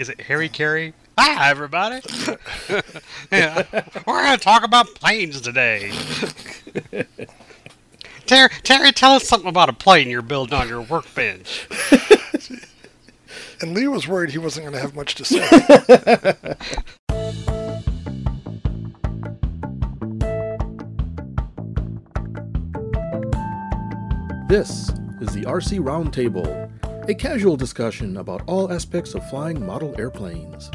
is it Harry Carey? Hi, everybody. yeah, we're going to talk about planes today. Terry, Terry, tell us something about a plane you're building on your workbench. And Lee was worried he wasn't going to have much to say. This is the RC Roundtable, a casual discussion about all aspects of flying model airplanes.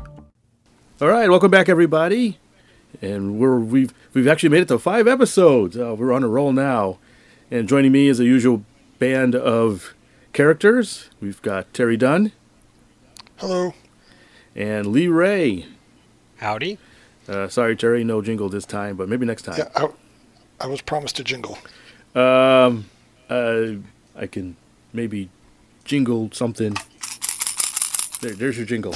All right, welcome back, everybody. And we're we've we've actually made it to five episodes. Uh, we're on a roll now, and joining me is a usual band of characters. We've got Terry Dunn Hello. and Lee Ray. Howdy. Uh, sorry, Terry, no jingle this time, but maybe next time. Yeah, I, I was promised a jingle. Um, uh, I can maybe jingle something. There, there's your jingle.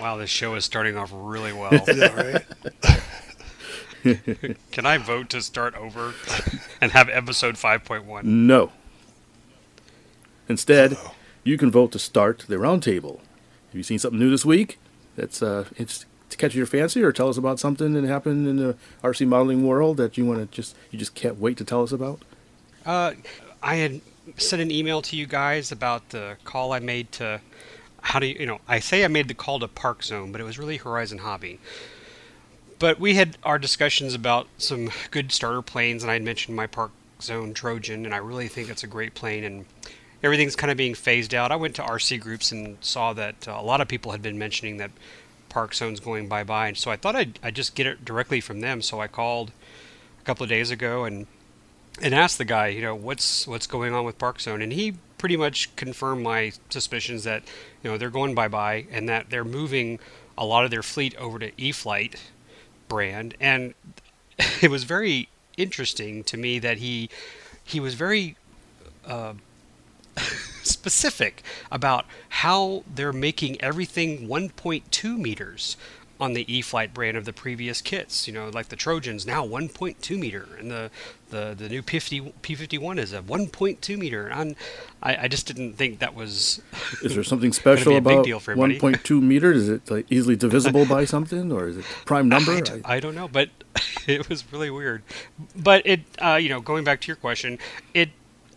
Wow, this show is starting off really well. Yeah, right? Can I vote to start over and have episode 5.1? No. Instead, you can vote to start the roundtable. Have you seen something new this week? That's uh, it's to catch your fancy, or tell us about something that happened in the RC modeling world that you want to just you just can't wait to tell us about. Uh, I had sent an email to you guys about the call I made to how do you you know I say I made the call to Park Zone, but it was really Horizon Hobby. But we had our discussions about some good starter planes, and I had mentioned my Park Zone Trojan, and I really think it's a great plane, and everything's kind of being phased out. I went to RC groups and saw that uh, a lot of people had been mentioning that Park Zone's going bye bye, and so I thought I'd, I'd just get it directly from them. So I called a couple of days ago and and asked the guy, you know, what's what's going on with Park Zone, and he pretty much confirmed my suspicions that you know they're going bye bye and that they're moving a lot of their fleet over to E-flite brand, and it was very interesting to me that he he was very uh, specific about how they're making everything 1.2 meters on the E-flite brand of the previous kits. You know, like the Trojans now 1.2 meter, and the the, the new P50, P51 is a 1.2 meter. And I, I just didn't think that was. Is there something special about deal for everybody. 1.2 meters? Is it like easily divisible by something, or is it prime number? I, d- I don't know, but it was really weird. But it, uh, you know, going back to your question, it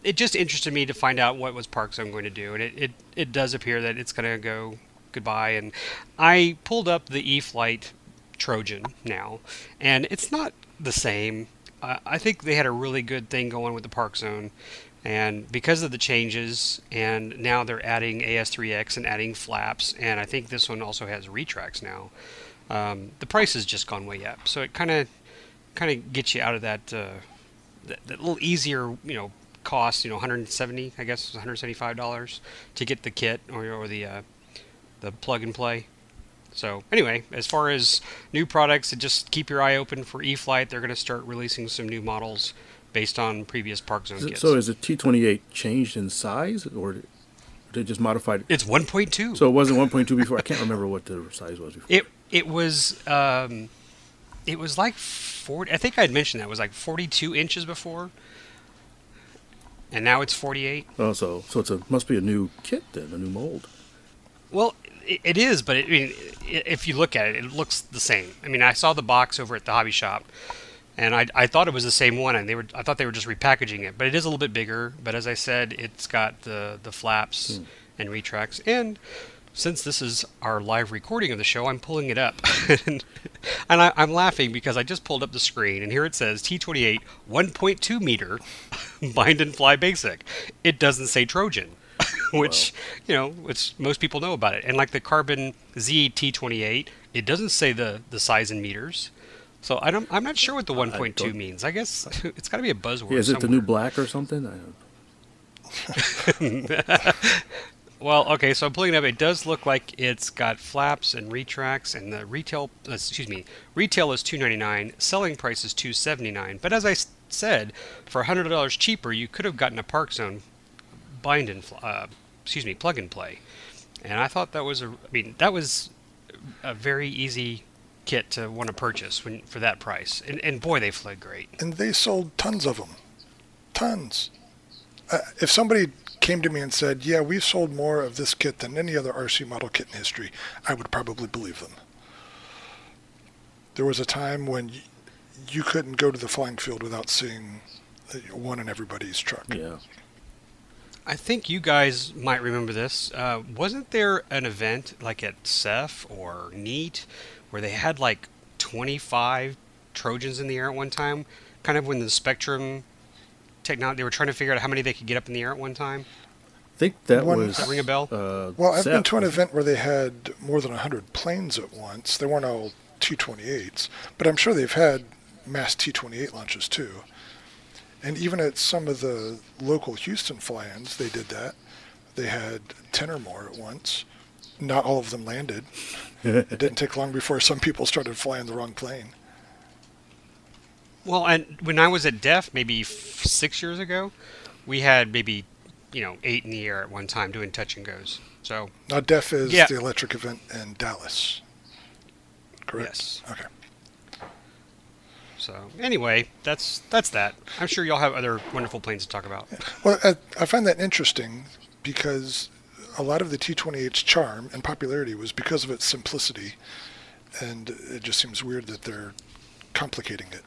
it just interested me to find out what was Park Zone going to do, and it, it, it does appear that it's going to go goodbye. And I pulled up the E-flite Trojan now, and it's not the same. Uh, I think they had a really good thing going with the Park Zone. And because of the changes, and now they're adding AS3X and adding flaps, and I think this one also has retracts now. Um, the price has just gone way up, so it kind of kind of gets you out of that, uh, that that little easier, you know, cost. You know, 170, I guess, 175 dollars to get the kit or, or the uh, the plug and play. So anyway, as far as new products, just keep your eye open for E-flite. They're going to start releasing some new models based on previous Park Zone So- kits. So is the T28 changed in size, or did they just modified? it's 1.2. So it wasn't 1.2 before. I can't remember what the size was before. It it was um, it was like 40. I think I had mentioned that it was like 42 inches before, and now it's 48. Oh, so so it's a must be a new kit then, a new mold. Well, it, it is, but it, I mean, if you look at it, it looks the same. I mean, I saw the box over at the hobby shop, and I, I thought it was the same one, and they were I thought they were just repackaging it, but it is a little bit bigger. But as I said, it's got the the flaps hmm. and retracts, and since this is our live recording of the show, I'm pulling it up, and, I, I'm laughing because I just pulled up the screen, and here it says T28 1.2 meter bind and fly basic. It doesn't say Trojan. which you know, which most people know about it. And like the Carbon-Z T28, it doesn't say the the size in meters. So I don't, I'm not sure what the 1.2 means. I guess it's got to be a buzzword. Yeah, is it the new black or something? I don't. Well, okay, so I'm pulling it up. It does look like it's got flaps and retracts, and the retail, uh, excuse me, retail is 299, selling price is 279. But as I said, for $100 cheaper, you could have gotten a Park Zone bind and, fl- uh, excuse me, plug and play. And I thought that was a, I mean, that was a very easy kit to want to purchase when for that price. And, and boy, they fled great. And they sold tons of them. Tons. Uh, if somebody came to me and said, "Yeah, we've sold more of this kit than any other RC model kit in history," I would probably believe them. There was a time when y- you couldn't go to the flying field without seeing uh, one in everybody's truck. Yeah. I think you guys might remember this. Uh, wasn't there an event like at SEFF or NEAT where they had like 25 Trojans in the air at one time? Kind of when the Spektrum technology, they were trying to figure out how many they could get up in the air at one time. I think that One- was. Does that ring a bell? Uh, Well, I've been to an event where they had more than 100 planes at once. They weren't all T-28s, but I'm sure they've had mass T-28 launches too. And even at some of the local Houston fly-ins, they did that. They had 10 or more at once. Not all of them landed. it didn't take long before some people started flying the wrong plane. Well, and when I was at DEF maybe f- six years ago, we had maybe, you know, eight in the air at one time doing touch and goes. So, Now, DEF is Yeah. the electric event in Dallas. Correct? yes. Okay. So, anyway, that's that's that. I'm sure y'all have other wonderful planes to talk about. Well, I, I find that interesting because a lot of the T28's charm and popularity was because of its simplicity, and it just seems weird that they're complicating it.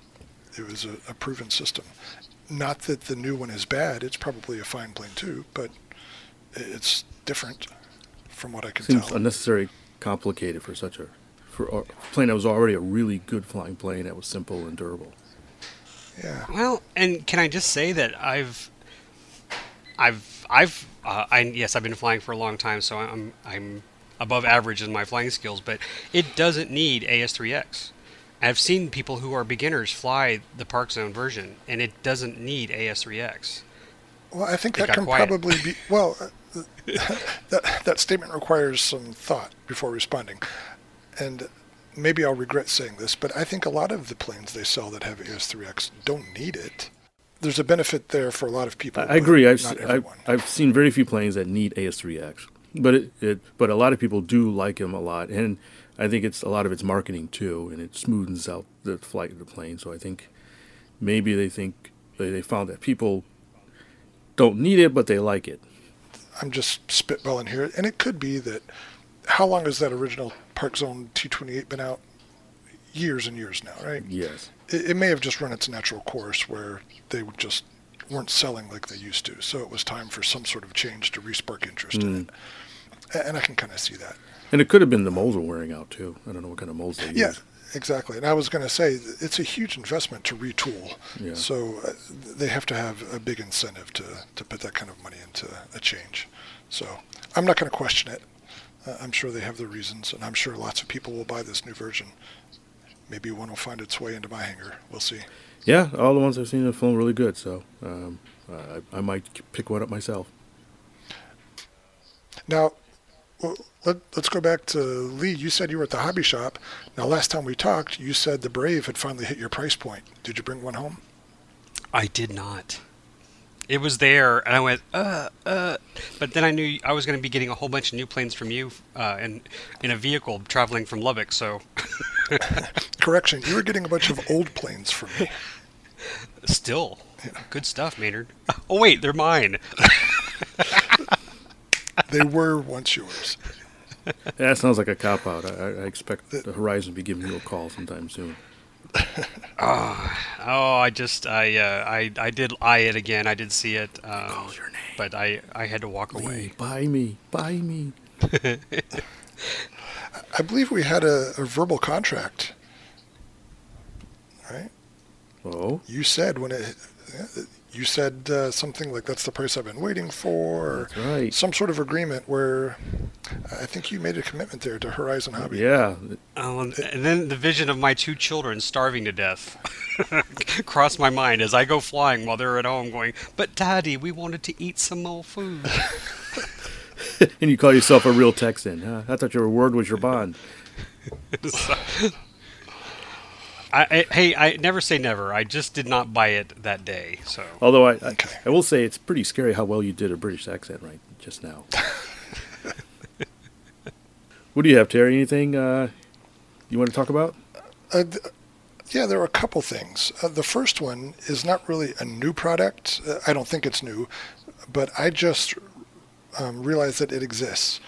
It was a, a proven system. Not that the new one is bad; it's probably a fine plane too, but it's different from what I can Seems tell. unnecessarily complicated for such a for a plane that was already a really good flying plane that was simple and durable. yeah, Well, and can I just say that I've, I've, I've, uh, I yes, I've been flying for a long time, so I'm I'm above average in my flying skills, but it doesn't need AS3X. I've seen people who are beginners fly the Park Zone version, and it doesn't need AS3X. Well, I think It that can quiet. probably be. Well, uh, that that statement requires some thought before responding, and maybe I'll regret saying this, but I think a lot of the planes they sell that have AS3X don't need it. There's a benefit there for a lot of people. I, agree. I've, se- I've. I've seen very few planes that need AS3X, but it, it but a lot of people do like them a lot, and I think it's a lot of it's marketing too, and it smoothens out the flight of the plane. So I think maybe they think they, they found that people don't need it, but they like it. I'm just spitballing here, and it could be that. How long has that original Park Zone T28 been out? Years and years now, right? Yes. it, it may have just run its natural course where they would just weren't selling like they used to. So it was time for some sort of change to respark interest in it. And I can kind of see that. And it could have been the molds were wearing out too. I don't know what kind of molds they Yeah, use. exactly. And I was going to say it's a huge investment to retool. Yeah. So uh, they have to have a big incentive to, to put that kind of money into a change. So I'm not going to question it. Uh, I'm sure they have their reasons, and I'm sure lots of people will buy this new version. Maybe one will find its way into my hangar. We'll see. Yeah, all the ones I've seen have flown really good. So um, I, I might pick one up myself. Now, let, let's go back to Lee. You said you were at the hobby shop. Now, last time we talked, you said the Brave had finally hit your price point. Did you bring one home? I did not. It was there, and I went, uh, uh. But then I knew I was going to be getting a whole bunch of new planes from you, uh, in in a vehicle traveling from Lubbock. So, Correction, you were getting a bunch of old planes from me. still, good stuff, Maynard. Oh wait, they're mine. They were once yours. That sounds like a cop out. I, I I expect the Horizon to be giving you a call sometime soon. Oh, I just I uh, I I did eye it again. I did see it. Um, Calls your name. but I I had to walk Lee, away. buy me, buy me. I believe we had a, a verbal contract. Right? Oh, You said when it. You said uh, something like "That's the price I've been waiting for," that's right. some sort of agreement where I think you made a commitment there to Horizon Hobby. Yeah, and and then the vision of my two children starving to death crossed my mind as I go flying while they're at home, going, "But Daddy, we wanted to eat some more food." and you call yourself a real Texan, huh? I thought your word was your bond. So- I, I, hey, I never say never. I just did not buy it that day. So Although I, I, I will say it's pretty scary how well you did a British accent right just now. what do you have, Terry? Anything uh, you want to talk about? Uh, th- yeah, there are a couple things. Uh, the first one is not really a new product. Uh, I don't think it's new, but I just um, realized that it exists.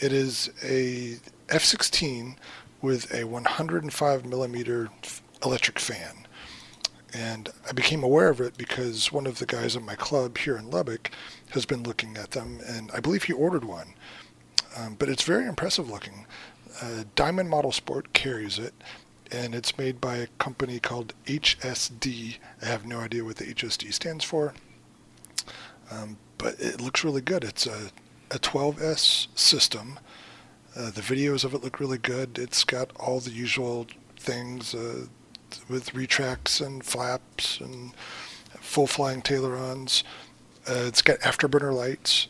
It is a F-16 with a 105 millimeter electric fan. And I became aware of it because one of the guys at my club here in Lubbock has been looking at them, and I believe he ordered one. Um, but it's very impressive looking. Uh, Diamond Model Sport carries it, and it's made by a company called HSD. I have no idea what the HSD stands for, um, but it looks really good. It's a, a 12S system. Uh, the videos of it look really good. It's got all the usual things uh, with retracts and flaps and full flying tailerons. Uh, it's got afterburner lights.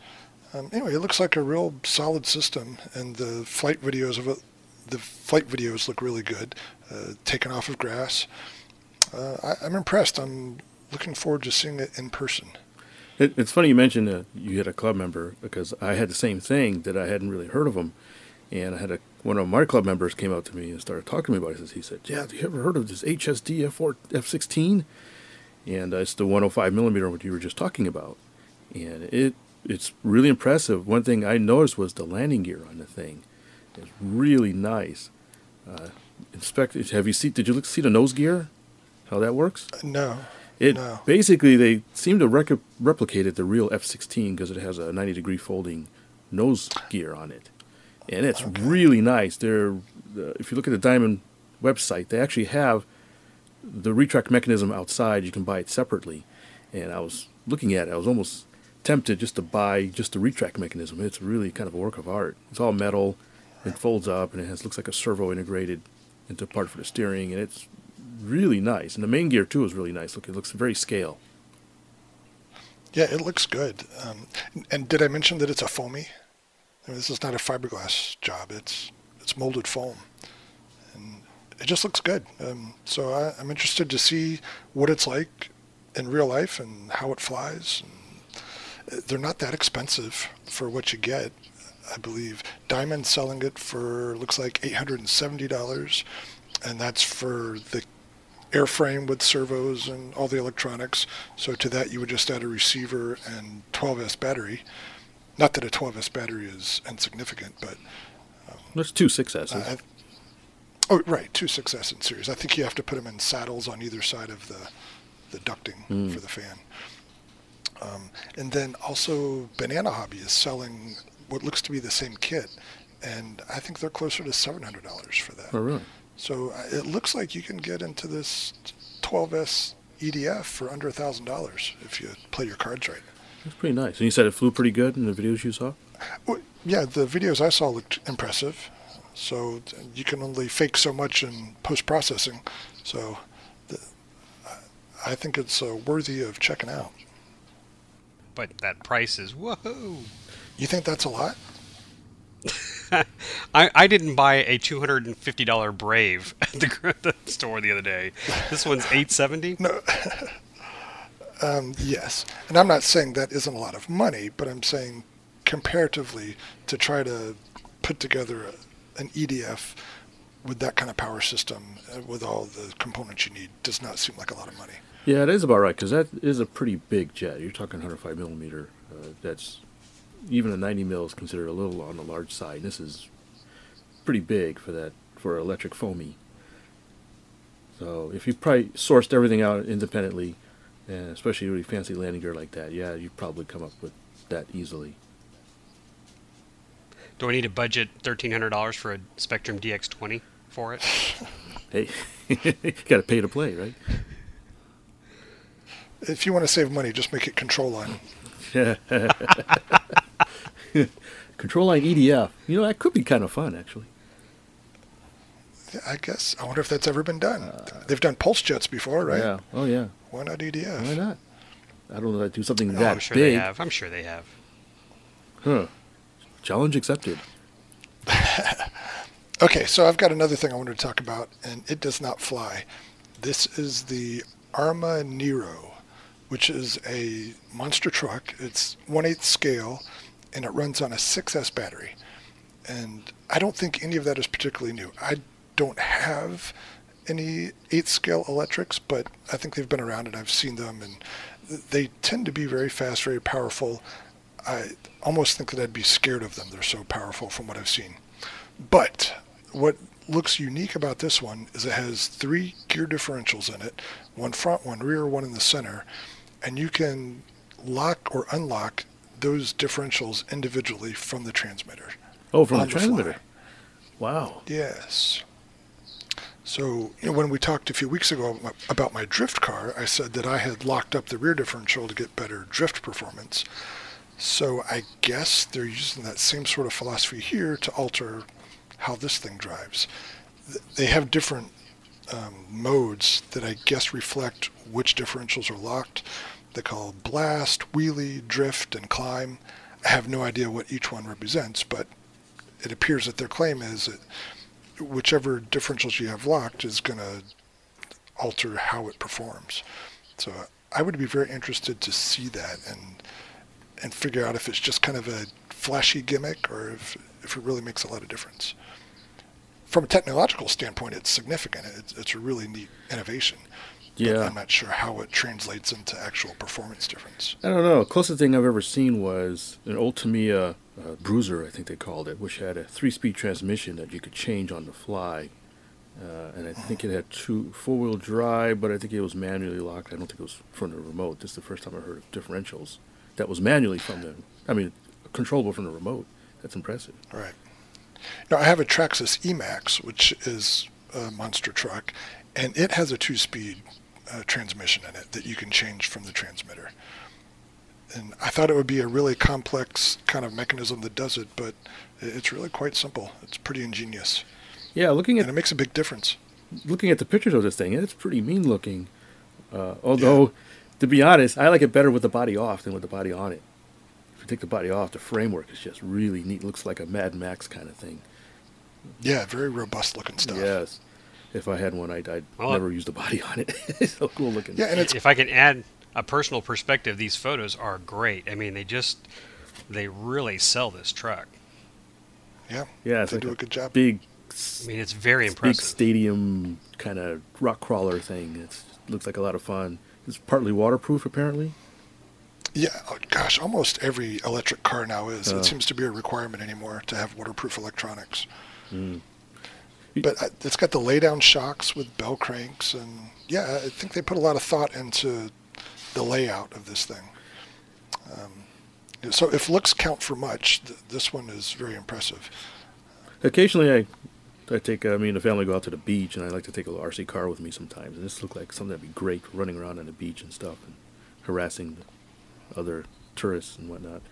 Um, anyway, it looks like a real solid system, and the flight videos of it, the flight videos look really good, uh, taken off of grass. Uh, I, am I'm impressed. I'm looking forward to seeing it in person. It, it's funny you mentioned you had a club member because I had the same thing that I hadn't really heard of them, and I had a one of my club members came out to me and started talking to me about it. He said, "Yeah, have you ever heard of this HSD F4 F16?" And uh, it's the 105 millimeter what you were just talking about, and it it's really impressive. One thing I noticed was the landing gear on the thing. It's really nice. Uh, inspect. Have you seen? Did you look see the nose gear? How that works? No. It no. basically they seem to rec- replicate it the real F16 because it has a 90 degree folding nose gear on it, and it's okay. really nice. They're uh, if you look at the Diamond website, they actually have the retract mechanism outside. You can buy it separately, and I was looking at it. I was almost tempted just to buy just the retract mechanism. It's really kind of a work of art. It's all metal. It folds up and it has looks like a servo integrated into part for the steering, and it's really nice. And the main gear too is really nice. Look, it looks very scale. Yeah, it looks good. Um, and did I mention that it's a foamy? I mean, this is not a fiberglass job. It's it's molded foam, and it just looks good. Um, so I, I'm interested to see what it's like in real life and how it flies. And, they're not that expensive for what you get. I believe Diamond selling it for looks like eight hundred and seventy dollars, and that's for the airframe with servos and all the electronics. So to that you would just add a receiver and 12s battery. Not that a 12s battery is insignificant, but um, there's two 6s. oh, right, two 6s in series. I think you have to put them in saddles on either side of the the ducting mm. for the fan. Um, and then also Banana Hobby is selling what looks to be the same kit, and I think they're closer to seven hundred dollars for that. Oh, really? So uh, it looks like you can get into this 12s EDF for under thousand dollars if you play your cards right. That's pretty nice. And you said it flew pretty good in the videos you saw. Well, yeah, the videos I saw looked impressive. So you can only fake so much in post processing. So the, I think it's uh, worthy of checking out but that price is whoa. You think that's a lot? I, I didn't buy a two hundred and fifty dollar Brave at the, the, store the other day. This one's eight seventy. No. um, yes, and I'm not saying that isn't a lot of money, but I'm saying comparatively to try to put together a, an EDF with that kind of power system uh, with all the components you need does not seem like a lot of money. Yeah, it is about right because that is a pretty big jet. You're talking 105 millimeter. Uh, that's even a 90 mil is considered a little on the large side. This is pretty big for that for electric foamy. So if you probably sourced everything out independently, and especially a really fancy landing gear like that, yeah, you'd probably come up with that easily. Do I need to budget thirteen hundred dollars for a Spektrum DX20 for it? hey, you got to pay to play, right? If you want to save money, just make it control line. control line EDF. You know, that could be kind of fun, actually. I guess. I wonder if that's ever been done. Uh, They've done pulse jets before, right? Yeah. Oh, yeah. Why not EDF? Why not? I don't know. I do something no, that I'm sure big. They have. I'm sure they have. Huh. Challenge accepted. okay, so I've got another thing I wanted to talk about, and it does not fly. This is the Arrma Nero which is a monster truck. It's 1 8 scale and it runs on a 6S battery. And I don't think any of that is particularly new. I don't have any 8 scale electrics, but I think they've been around and I've seen them and they tend to be very fast, very powerful. I almost think that I'd be scared of them. They're so powerful from what I've seen. But what looks unique about this one is it has three gear differentials in it one front, one rear, one in the center. And you can lock or unlock those differentials individually from the transmitter. Oh, from the the fly. transmitter. Wow. Yes. So you know, when we talked a few weeks ago about my drift car, I said that I had locked up the rear differential to get better drift performance. So I guess they're using that same sort of philosophy here to alter how this thing drives. They have different um, modes that I guess reflect which differentials are locked. They call blast, wheelie, drift, and climb. I have no idea what each one represents, but it appears that their claim is that whichever differentials you have locked is going to alter how it performs. So I would be very interested to see that and and figure out if it's just kind of a flashy gimmick or if if it really makes a lot of difference. From a technological standpoint, it's significant. It's, it's a really neat innovation. But Yeah. I'm not sure how it translates into actual performance difference. I don't know. Closest thing I've ever seen was an old Tamiya uh, Bruiser, I think they called it, which had a three-speed transmission that you could change on the fly. Uh, and I think it had two four-wheel drive, but I think it was manually locked. I don't think it was from the remote. This is the first time I heard of differentials that was manually from the. I mean, controllable from the remote. That's impressive. Right. Now I have a Traxxas E-Maxx, which is a monster truck, and it has a two-speed uh, transmission in it that you can change from the transmitter. And I thought it would be a really complex kind of mechanism that does it, but it's really quite simple. It's pretty ingenious, Yeah, looking and at it makes a big difference. looking at the pictures of this thing, it's pretty mean looking. Uh, although, to be honest, I like it better with the body off than with the body on it. If you take the body off, the framework is just really neat. Looks like a Mad Max kind of thing. Yeah, very robust-looking stuff. Yes. If I had one, I'd, I'd Well, never use the body on it. it's so cool looking. Yeah, and it's if I can add a personal perspective, these photos are great. I mean, they just they really sell this truck. yeah, yeah, they like do a a good job. big, I mean, it's very big impressive. stadium kind of rock crawler thing. It looks like a lot of fun. It's partly waterproof, apparently. Yeah, oh, gosh, almost every electric car now is. Oh. It seems to be a requirement anymore to have waterproof electronics. Mm. But uh, it's got the lay-down shocks with bell cranks, and yeah, I think they put a lot of thought into the layout of this thing. Um, so if looks count for much, th- this one is very impressive. Occasionally, I, I take, uh, me and the family go out to the beach, and I like to take a little RC car with me sometimes. And this looked like something that'd be great running around on the beach and stuff, and harassing the other tourists and whatnot.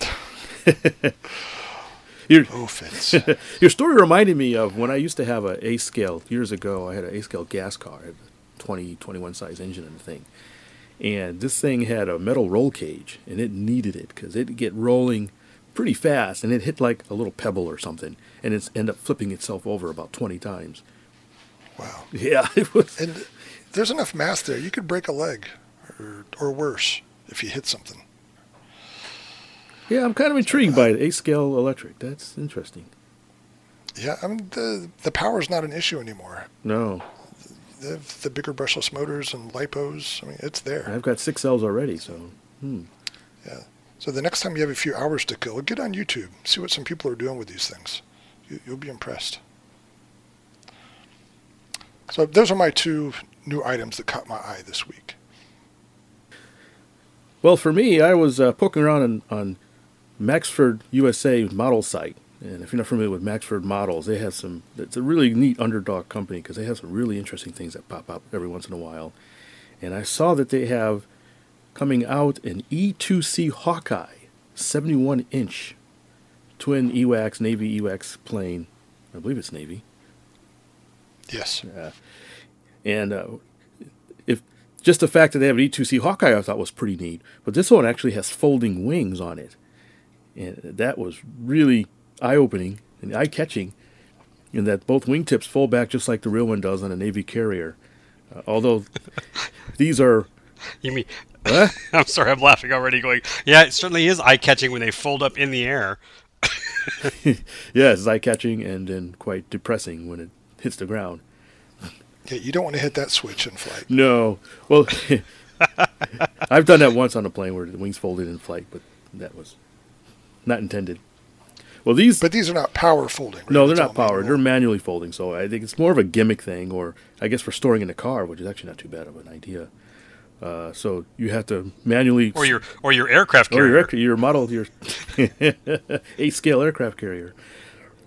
your, Oh, your story reminded me of when I used to have a A scale years ago. I had an A scale gas car, I had a 20, 21 size engine and the thing. And this thing had a metal roll cage, and it needed it because it'd get rolling pretty fast, and it hit like a little pebble or something, and it's end up flipping itself over about 20 times. wow. Yeah, it was. And there's enough mass there. You could break a leg, or, or worse, if you hit something. Yeah, I'm kind of intrigued by it. A scale electric. That's interesting. Yeah, I mean the the power's not an issue anymore. No, Have the bigger brushless motors and lipos. I mean, it's there. I've got six cells already, so. Hmm. Yeah. So the next time you have a few hours to kill, get on YouTube, see what some people are doing with these things. You, you'll be impressed. So those are my two new items that caught my eye this week. Well, for me, I was uh, poking around on, on Maxford USA model site. And if you're not familiar with Maxford Models, they have some, it's a really neat underdog company because they have some really interesting things that pop up every once in a while. And I saw that they have coming out an E2C Hawkeye 71 inch twin EWAX, Navy EWAX plane. I believe it's Navy. Yes. Uh, and uh, if just the fact that they have an E2C Hawkeye, I thought was pretty neat. But this one actually has folding wings on it, and that was really eye-opening and eye-catching. In that both wingtips fold back just like the real one does on a Navy carrier. Uh, although these are, You mean? Huh? I'm sorry, I'm laughing already. Going, yeah, it certainly is eye catching when they fold up in the air. yeah, it's eye-catching and then quite depressing when it hits the ground. Yeah, you don't want to hit that switch in flight. No. Well, I've done that once on a plane where the wings folded in flight, but that was not intended. Well, these But these are not power folding. right? no, they're It's not all powered. They're manually folding, so I think it's more of a gimmick thing, or I guess for storing in the car, which is actually not too bad of an idea. Uh, so you have to manually Or your or your aircraft or carrier. your, your model, your eight scale aircraft carrier.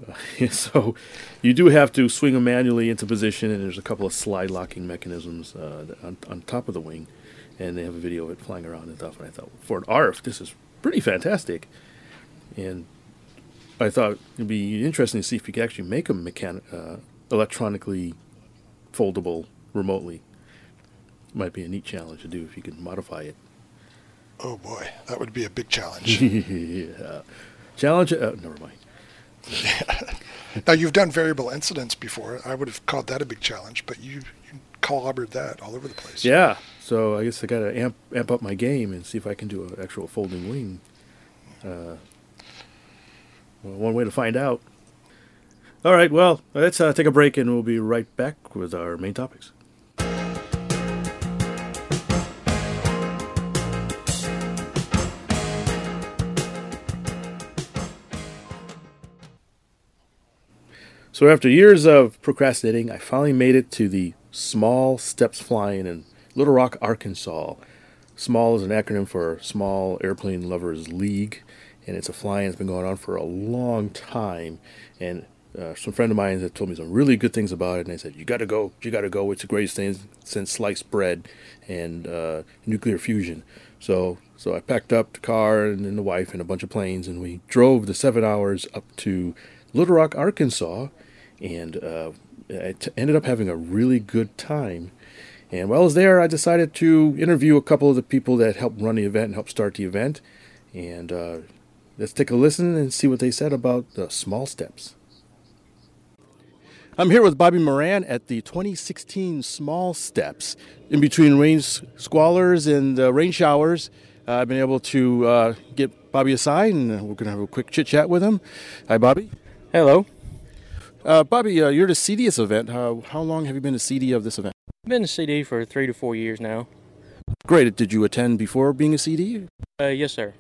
Uh, so you do have to swing them manually into position, and there's a couple of slide locking mechanisms uh, on, on top of the wing, and they have a video of it flying around and stuff. And I thought, for an ARF, this is pretty fantastic. And I thought it'd be interesting to see if you could actually make them mechan- uh, electronically foldable remotely. Might be a neat challenge to do if you could modify it. Oh boy, that would be a big challenge. yeah. Challenge. Uh, never mind. now you've done variable incidents before. I would have called that a big challenge, but you, you clobbered that all over the place. Yeah. So I guess I got to amp amp up my game and see if I can do an actual folding wing. Uh, well, one way to find out. All right. Well, let's uh, take a break and we'll be right back with our main topics. So after years of procrastinating, I finally made it to the Small Steps Flying in Little Rock, Arkansas. SMALL is an acronym for Small Airplane Lovers League, and it's a flying that's been going on for a long time. And uh, some friend of mine has told me some really good things about it, and they said, "You got to go, you got to go. It's the greatest thing since sliced bread and uh, nuclear fusion." So, so I packed up the car and then the wife and a bunch of planes, and we drove the seven hours up to Little Rock, Arkansas, and uh, I t- ended up having a really good time. And while I was there, I decided to interview a couple of the people that helped run the event and helped start the event. And uh, let's take a listen and see what they said about the small steps. I'm here with Bobby Moran at the 2016 Small Steps. In between rain s- squallers and uh, rain showers, uh, I've been able to uh, get Bobby aside, and we're going to have a quick chit chat with him. Hi, Bobby. Hello. Uh, Bobby, uh, you're the CD of this event. How long have you been a CD of this event? I've been a CD for three to four years now. Great. Did you attend before being a CD? Uh, yes, sir.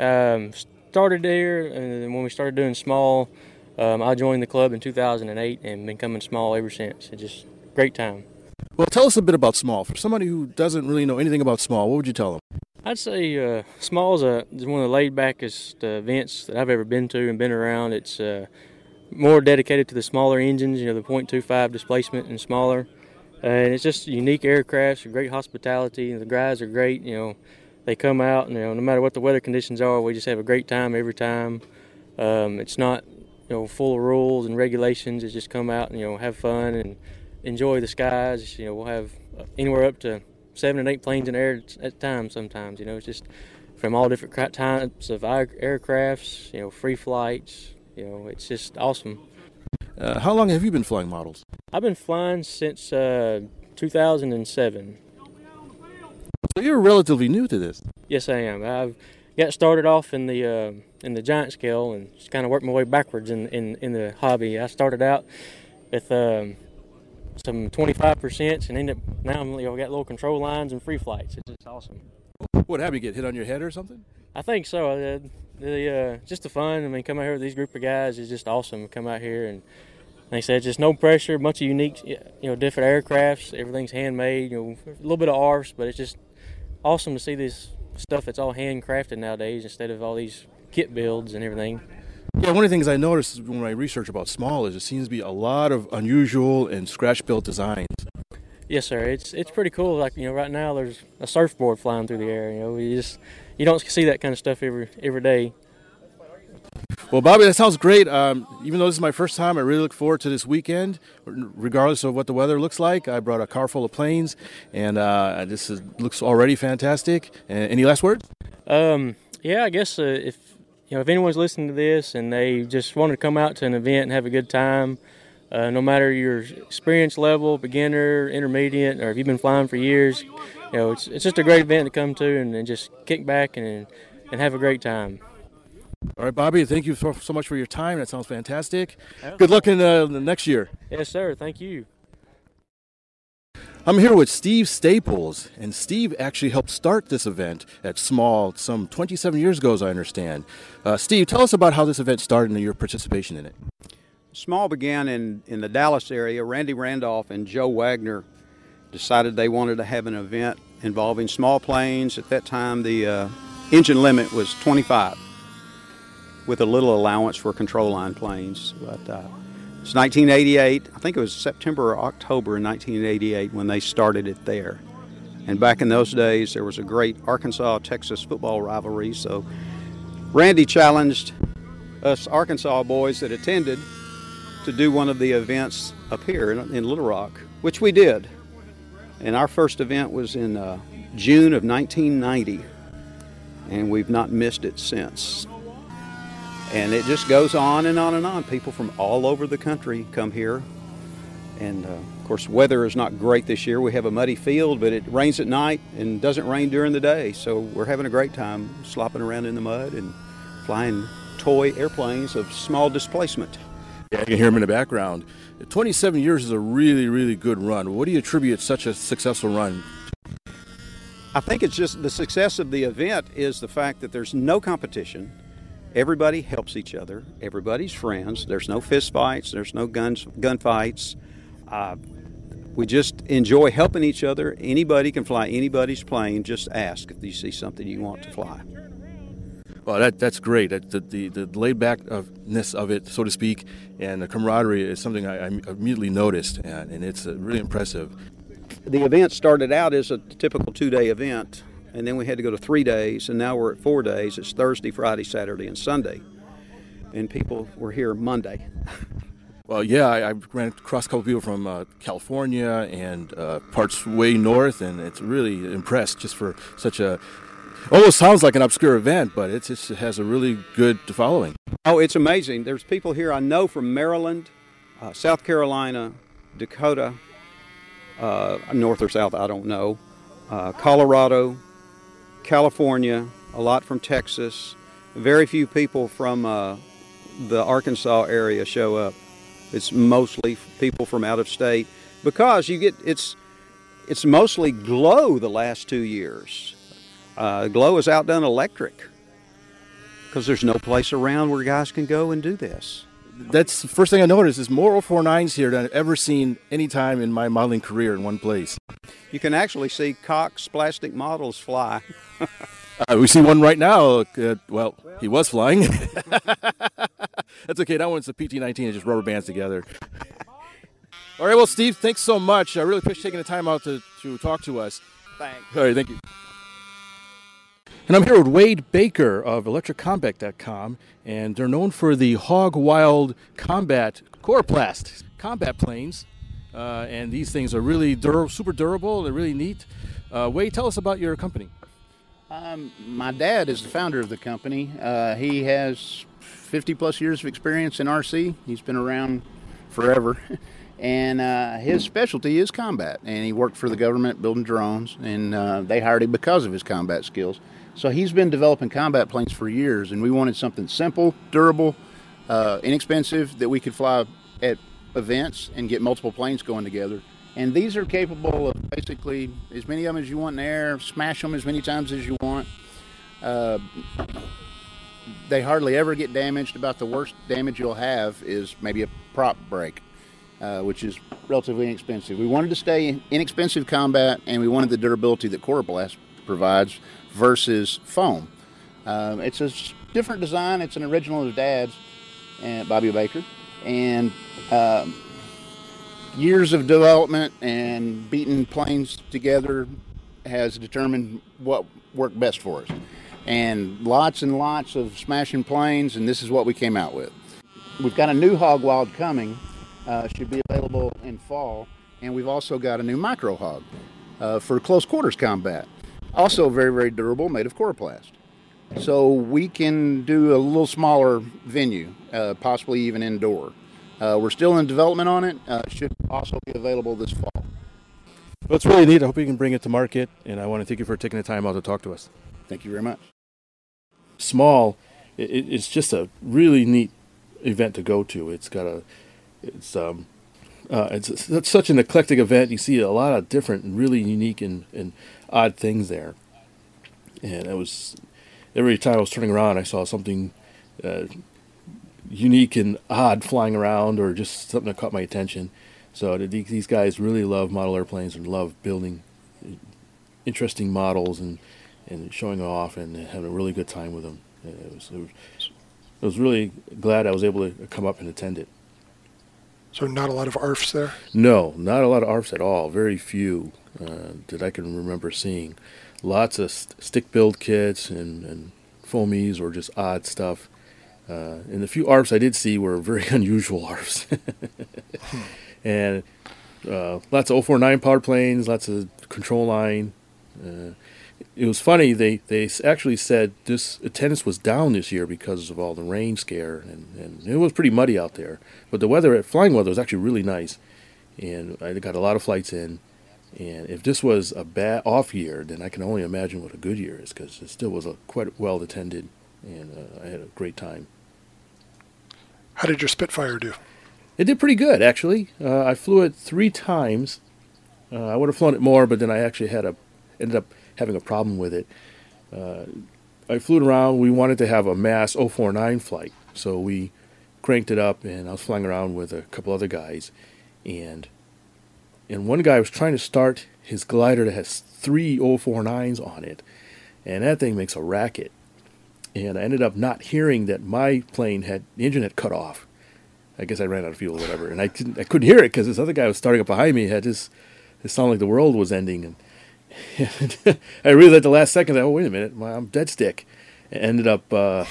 Um, started there, and then when we started doing small, um, I joined the club in 2008 and been coming small ever since. It's just great time. Well, tell us a bit about Small. For somebody who doesn't really know anything about Small, what would you tell them? I'd say uh, small is, a, is one of the laid backest uh, events that I've ever been to and been around. It's uh, more dedicated to the smaller engines, you know, the .25 displacement and smaller. And it's just unique aircrafts, great hospitality. The guys are great. You know, they come out, and you know, no matter what the weather conditions are, we just have a great time every time. Um, it's not, you know, full of rules and regulations. It's just come out and you know have fun and enjoy the skies. You know, we'll have anywhere up to seven and eight planes in the air at times. Sometimes, you know, it's just from all different types of aircrafts. You know, free flights. You know, it's just awesome. Uh, how long have you been flying models? I've been flying since uh, 2007. So you're relatively new to this. Yes, I am. I've got started off in the uh, in the giant scale and just kind of worked my way backwards in, in, in the hobby. I started out with um, some 25% and ended up now I'm, you know, got little control lines and free flights. It's just awesome. What happened? You get hit on your head or something? I think so. Uh, the uh, just the fun. I mean, come out here with these group of guys is just awesome. Come out here and like I said, just no pressure. Bunch of unique, you know, different aircrafts. Everything's handmade. You know, a little bit of ARFs, but it's just awesome to see this stuff that's all handcrafted nowadays instead of all these kit builds and everything. Yeah, one of the things I noticed when I research about Small is it seems to be a lot of unusual and scratch-built designs. Yes, sir. It's it's pretty cool. Like you know, right now there's a surfboard flying through the air. You know, you just you don't see that kind of stuff every every day. Well, Bobby, that sounds great. Um, even though this is my first time, I really look forward to this weekend, regardless of what the weather looks like. I brought a car full of planes, and uh, this is, looks already fantastic. Uh, any last words? Um, yeah, I guess uh, if you know if anyone's listening to this and they just want to come out to an event and have a good time, uh, no matter your experience level, beginner, intermediate, or if you've been flying for years, you know it's it's just a great event to come to and, and just kick back and and have a great time. All right, Bobby, thank you so, so much for your time. That sounds fantastic. Good luck in uh, the next year. Yes, sir. Thank you. I'm here with Steve Staples, and Steve actually helped start this event at Small some 27 years ago, as I understand. Uh, Steve, tell us about how this event started and your participation in it. Small began in, in the Dallas area. Randy Randolph and Joe Wagner decided they wanted to have an event involving small planes. At that time, the uh, engine limit was 25 with a little allowance for control line planes. But uh, it's 1988. I think it was September or October in 1988 when they started it there. And back in those days, there was a great Arkansas Texas football rivalry. So Randy challenged us Arkansas boys that attended to do one of the events up here in, in Little Rock, which we did. And our first event was in uh, June of 1990, and we've not missed it since. And it just goes on and on and on. People from all over the country come here. And uh, of course, weather is not great this year. We have a muddy field, but it rains at night and doesn't rain during the day. So we're having a great time slopping around in the mud and flying toy airplanes of small displacement. Yeah, you can hear him in the background. 27 years is a really, really good run. What do you attribute such a successful run? I think it's just the success of the event is the fact that there's no competition everybody helps each other. Everybody's friends. There's no fist fights. There's no guns, gunfights. Uh, we just enjoy helping each other. Anybody can fly anybody's plane. Just ask if you see something you want to fly. Well, that that's great. The, the, the laid backness of it, so to speak, and the camaraderie is something I, I immediately noticed, and, and it's uh, really impressive. The event started out as a typical two day event and then we had to go to three days, and now we're at four days. It's Thursday, Friday, Saturday, and Sunday. And people were here Monday. Well, yeah, I, I ran across a couple people from uh, California and uh, parts way north, and it's really impressed just for such a. Almost sounds like an obscure event, but it's, it has a really good following. Oh, it's amazing. There's people here I know from Maryland, uh, South Carolina, Dakota, uh, north or south, I don't know, uh, Colorado, California, a lot from Texas. Very few people from uh, the Arkansas area show up. It's mostly people from out of state because you get it's it's mostly glow the last two years. Uh, glow has outdone electric because there's no place around where guys can go and do this. That's the first thing I noticed is more 049s here than I've ever seen any time in my modeling career in one place. You can actually see Cox plastic models fly. uh, we see one right now. Uh, well, he was flying. That's okay. That one's a PT-19. It just rubber bands together. All right. Well, Steve, thanks so much. I really appreciate taking the time out to, to talk to us. Thanks. All right. Thank you. And I'm here with Wade Baker of ElectricCombat.com, and they're known for the Hog Wild Combat Coroplast combat planes. Uh, and these things are really dur- super durable. They're really neat. Uh, Wade, tell us about your company. Um, my dad is the founder of the company. Uh, he has 50 plus years of experience in RC. He's been around forever. and uh, his specialty is combat. And he worked for the government building drones, and uh, they hired him because of his combat skills. So he's been developing combat planes for years, and we wanted something simple, durable, uh, inexpensive that we could fly at events and get multiple planes going together. And these are capable of basically as many of them as you want in the air, smash them as many times as you want. Uh, they hardly ever get damaged. About the worst damage you'll have is maybe a prop break, uh, which is relatively inexpensive. We wanted to stay inexpensive combat, and we wanted the durability that Coroplast provides versus foam. Um, it's a different design. It's an original of Dad's, and Bobby Baker, and um, years of development and beating planes together has determined what worked best for us. And lots and lots of smashing planes, and this is what we came out with. We've got a new Hog Wild coming, uh, should be available in fall, and we've also got a new Micro Hog uh, for close quarters combat. Also very, very durable, made of coroplast. So we can do a little smaller venue, uh, possibly even indoor. Uh, we're still in development on it. Uh, should also be available this fall. Well, it's really neat. I hope you can bring it to market, and I want to thank you for taking the time out to talk to us. Thank you very much. Small, it, it's just a really neat event to go to. It's got a, it's um, uh, it's, it's such an eclectic event. You see a lot of different, really unique and, and odd things there. And it was every time I was turning around, I saw something uh, unique and odd flying around, or just something that caught my attention. So these guys really love model airplanes and love building interesting models and and showing off and having a really good time with them. It was, it was, I was really glad I was able to come up and attend it. So not a lot of ARFs there? No, not a lot of ARFs at all. Very few uh, that I can remember seeing. Lots of st- stick build kits and, and foamies or just odd stuff. Uh, and the few ARFs I did see were very unusual ARFs. and uh, lots of 049 power planes, lots of control line. Uh, it was funny. They they actually said this attendance was down this year because of all the rain scare, and, and it was pretty muddy out there. But the weather, flying weather, was actually really nice, and I got a lot of flights in. And if this was a bad off year, then I can only imagine what a good year is because it still was a quite well attended, and uh, I had a great time. How did your Spitfire do? It did pretty good, actually. Uh, I flew it three times. Uh, I would have flown it more, but then I actually had a ended up having a problem with it. Uh, I flew it around. We wanted to have a mass 049 flight, so we cranked it up, and I was flying around with a couple other guys, and and one guy was trying to start his glider that has three 049s on it, and that thing makes a racket. And I ended up not hearing that my plane had the engine had cut off. I guess I ran out of fuel or whatever, and I couldn't I couldn't hear it because this other guy was starting up behind me. Had this it sounded like the world was ending, and I realized at the last second that oh wait a minute, I'm dead stick. I ended up uh,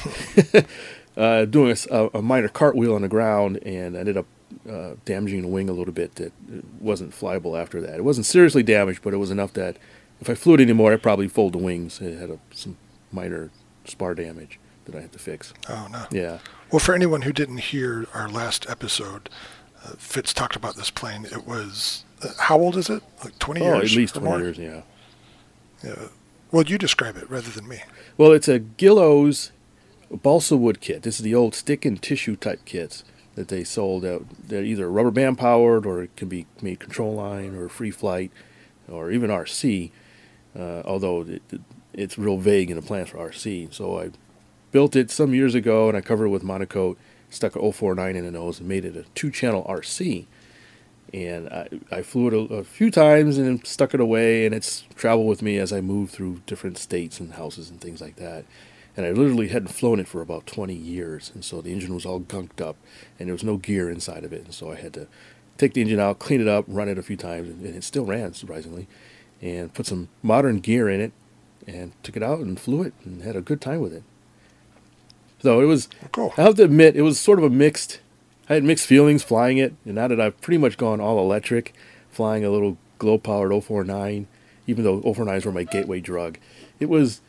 uh, doing a, a, minor cartwheel on the ground and ended up uh, damaging the wing a little bit. That wasn't flyable after that. It wasn't seriously damaged, but it was enough that if I flew it anymore, I'd probably fold the wings. It had a, some minor spar damage that I had to fix. Oh no. Yeah. Well, for anyone who didn't hear our last episode, uh, Fitz talked about this plane. It was uh, how old is it? Like twenty oh, years? Oh, at least twenty more? years. Yeah. Yeah. Well, you describe it rather than me. Well, it's a Guillow's balsa wood kit. This is the old stick and tissue type kits that they sold out. They're either rubber band powered or it can be made control line or free flight or even RC. Uh, although it, it, it's real vague in the plans for RC. So I built it some years ago and I covered it with MonoKote, stuck a 049 in the nose and made it a two channel RC and I, I flew it a, a, few times and stuck it away, and it's traveled with me as I moved through different states and houses and things like that. And I literally hadn't flown it for about 20 years, and so the engine was all gunked up, and there was no gear inside of it, and so I had to take the engine out, clean it up, run it a few times, and, and it still ran surprisingly, and put some modern gear in it, and took it out and flew it, and had a good time with it. So it was. Oh, cool. I have to admit, it was sort of a mixed I had mixed feelings flying it, and now that I've pretty much gone all electric, flying a little glow powered 049, even though 049s were my gateway drug, it was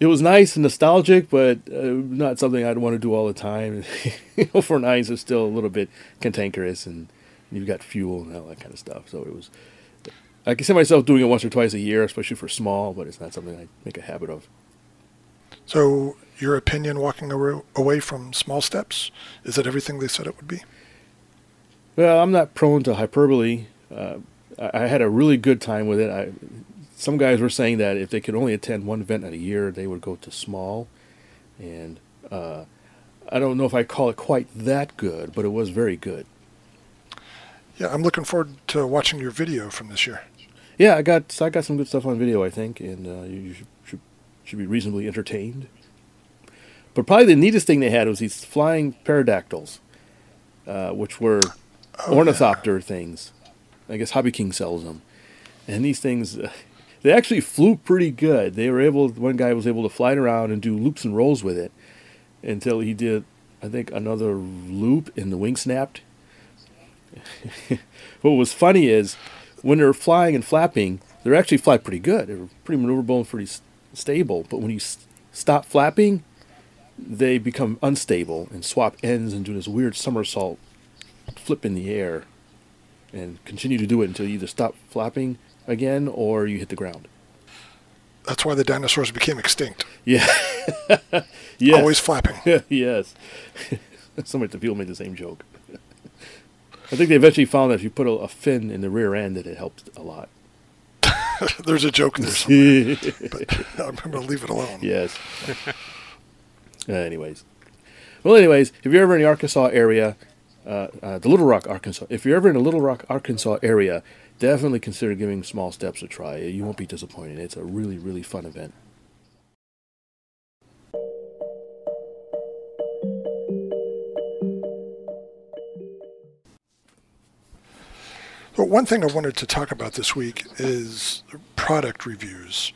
it was nice and nostalgic, but uh, not something I'd want to do all the time. 049s are still a little bit cantankerous, and you've got fuel and all that kind of stuff. So it was. I can see myself doing it once or twice a year, especially for small, but it's not something I make a habit of. So your opinion walking away from small steps? Is it everything they said it would be? Well, I'm not prone to hyperbole. Uh, I, I had a really good time with it. I, some guys were saying that if they could only attend one event in a year, they would go to small. And uh, I don't know if I call it quite that good, but it was very good. Yeah, I'm looking forward to watching your video from this year. Yeah, I got I got some good stuff on video, I think, and uh, you should, should, should be reasonably entertained. But probably the neatest thing they had was these flying pterodactyls, uh, which were oh, ornithopter yeah. things. I guess Hobby King sells them, and these things. They actually flew pretty good. They were able. One guy was able to fly it around and do loops and rolls with it, until he did, I think, another loop and the wing snapped. what was funny is when they're flying and flapping, they actually fly pretty good. They're pretty maneuverable and pretty stable. But when you stop flapping, they become unstable and swap ends and do this weird somersault flip in the air and continue to do it until you either stop flapping again or you hit the ground. That's why the dinosaurs became extinct. Yeah. yes. Always flapping. yes. Somebody at the field made the same joke. I think they eventually found that if you put a, a fin in the rear end, that it helped a lot. There's a joke in there somewhere, but I'm going to leave it alone. Yes. uh, anyways, well, anyways, if you're ever in the Arkansas area, uh, uh, the Little Rock, Arkansas, if you're ever in the Little Rock, Arkansas area, definitely consider giving Small Steps a try. You won't be disappointed. It's a really, really fun event. But one thing I wanted to talk about this week is product reviews.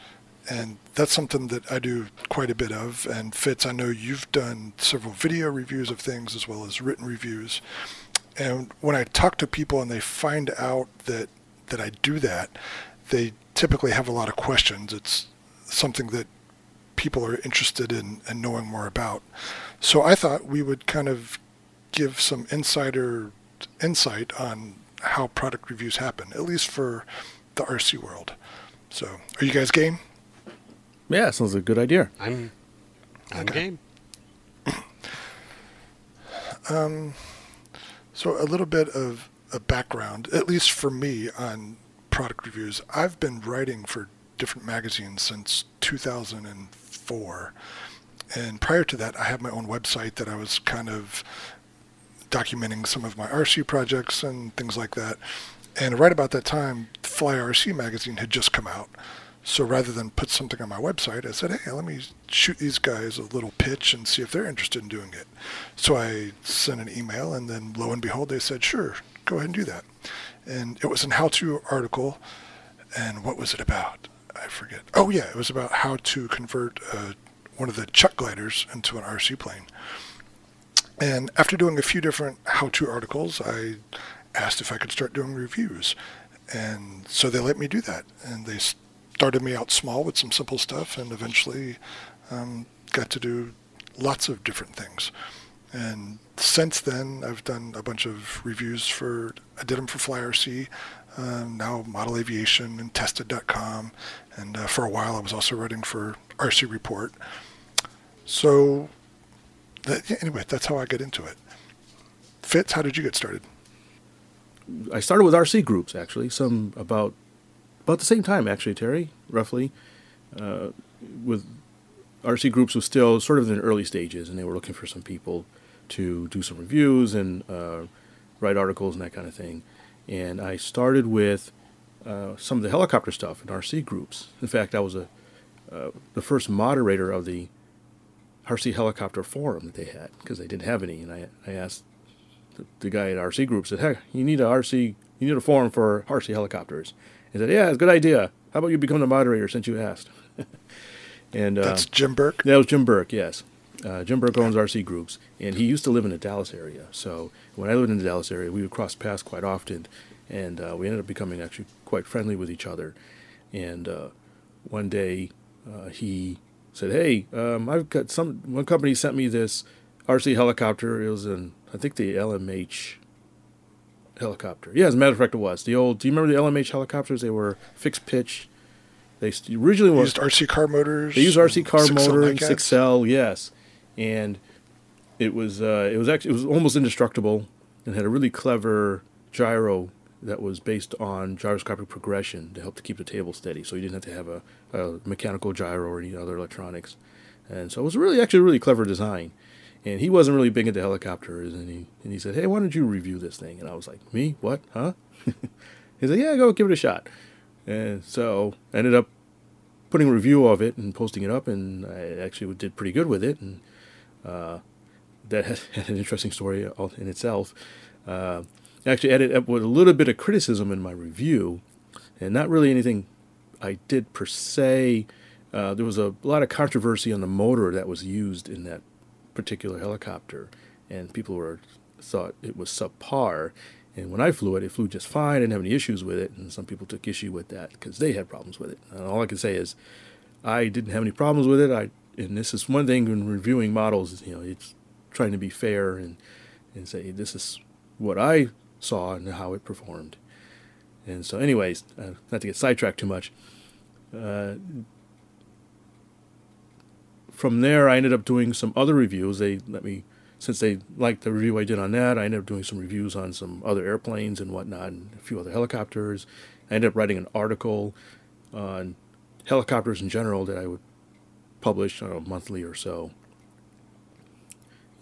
And that's something that I do quite a bit of. And Fitz, I know you've done several video reviews of things as well as written reviews. And when I talk to people and they find out that, that I do that, they typically have a lot of questions. It's something that people are interested in and knowing more about. So I thought we would kind of give some insider insight on how product reviews happen, at least for the RC world. So, are you guys game? Yeah, sounds like a good idea. I'm, I'm Okay. game. Um, so, a little bit of a background, at least for me, on product reviews. I've been writing for different magazines since 2004. And prior to that, I had my own website that I was kind of documenting some of my RC projects and things like that. And right about that time, Fly RC magazine had just come out. So rather than put something on my website, I said, hey, let me shoot these guys a little pitch and see if they're interested in doing it. So I sent an email, and then lo and behold, they said, sure, go ahead and do that. And it was an how-to article, and what was it about? I forget. Oh yeah, it was about how to convert uh, one of the Chuck gliders into an RC plane. And after doing a few different how-to articles, I asked if I could start doing reviews. And so they let me do that. And they started me out small with some simple stuff and eventually um, got to do lots of different things. And since then, I've done a bunch of reviews for, I did them for FlyRC, um, now Model Aviation and Tested.com. And uh, for a while, I was also writing for RC Report. So that, yeah, anyway, that's how I got into it. Fitz, how did you get started? I started with RC groups actually, some about about the same time actually, Terry, roughly. Uh, with RC groups was still sort of in the early stages, and they were looking for some people to do some reviews and uh, write articles and that kind of thing. And I started with uh, some of the helicopter stuff in RC groups. In fact, I was a uh, the first moderator of the RC helicopter forum that they had because they didn't have any, and I I asked the, the guy at RC Group said, "Hey, you need a RC, you need a forum for RC helicopters." He said, "Yeah, it's a good idea. How about you become the moderator since you asked?" and uh, That's Jim Bourke. that was Jim Bourke, yes. Uh, Jim Bourke owns RC Groups, and he used to live in the Dallas area. So when I lived in the Dallas area, we would cross paths quite often, and uh, we ended up becoming actually quite friendly with each other. And uh, one day, uh, he said, "Hey, um, I've got some. One company sent me this RC helicopter. It was an, I think the LMH helicopter. Yeah, as a matter of fact, it was the old. Do you remember the LMH helicopters? They were fixed pitch. They originally were Used RC car motors. they use RC car 6L motor and six cell, yes, and it was uh, it was actually it was almost indestructible and had a really clever gyro that was based on gyroscopic precession to help to keep the table steady. So you didn't have to have a, a mechanical gyro or any other electronics, and so it was really actually a really clever design. And he wasn't really big into helicopters, and he and he said, "Hey, why don't you review this thing?" And I was like, "Me? What? Huh?" he said, "Yeah, go give it a shot." And so I ended up putting a review of it and posting it up, and I actually did pretty good with it. And uh, that had, an interesting story in itself. Uh, actually added up with a little bit of criticism in my review, and not really anything I did per se. Uh, there was a lot of controversy on the motor that was used in that particular helicopter, and people were thought it was subpar. And when I flew it, it flew just fine. I didn't have any issues with it, and some people took issue with that because they had problems with it. And all I can say is, I didn't have any problems with it. I and this is one thing in reviewing models. You know, it's trying to be fair and and say this is what I saw and how it performed. And so, anyways, uh, not to get sidetracked too much. Uh, from there, I ended up doing some other reviews. They let me since they liked the review I did on that, I ended up doing some reviews on some other airplanes and whatnot, and a few other helicopters. I ended up writing an article on helicopters in general that I would publish know, monthly or so.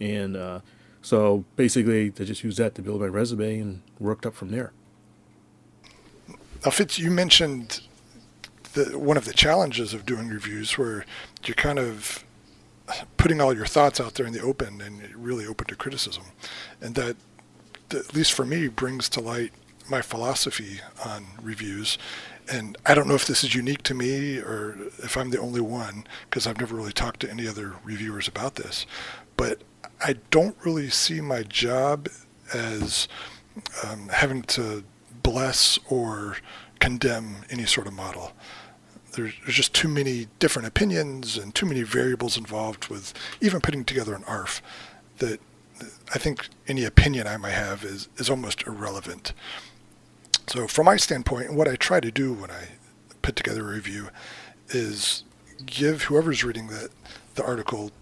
And uh, so basically, I just used that to build my resume and worked up from there. Now, Fitz, you mentioned the, one of the challenges of doing reviews where you're kind of putting all your thoughts out there in the open and really open to criticism. And that, at least for me, brings to light my philosophy on reviews. And I don't know if this is unique to me or if I'm the only one, because I've never really talked to any other reviewers about this. But I don't really see my job as um, having to bless or condemn any sort of model there's, there's just too many different opinions and too many variables involved with even putting together an ARF that I think any opinion I might have is, is almost irrelevant. So from my standpoint, what I try to do when I put together a review is give whoever's reading the, the article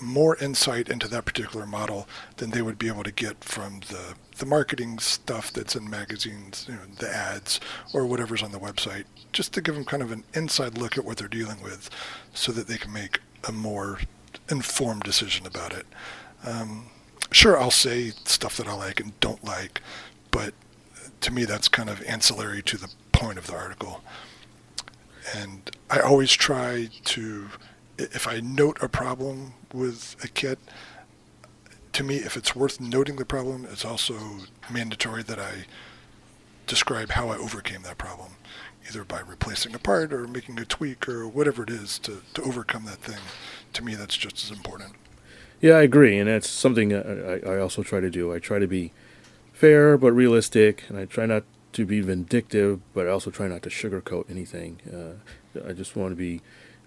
more insight into that particular model than they would be able to get from the, the marketing stuff that's in magazines, you know, the ads, or whatever's on the website, just to give them kind of an inside look at what they're dealing with so that they can make a more informed decision about it. Um, sure, I'll say stuff that I like and don't like, but to me, that's kind of ancillary to the point of the article. And I always try to if I note a problem with a kit, to me, if it's worth noting the problem, it's also mandatory that I describe how I overcame that problem, either by replacing a part or making a tweak or whatever it is to, to overcome that thing. To me, that's just as important. Yeah, I agree, and that's something I, I also try to do. I try to be fair but realistic, and I try not to be vindictive, but I also try not to sugarcoat anything. Uh, I just want to be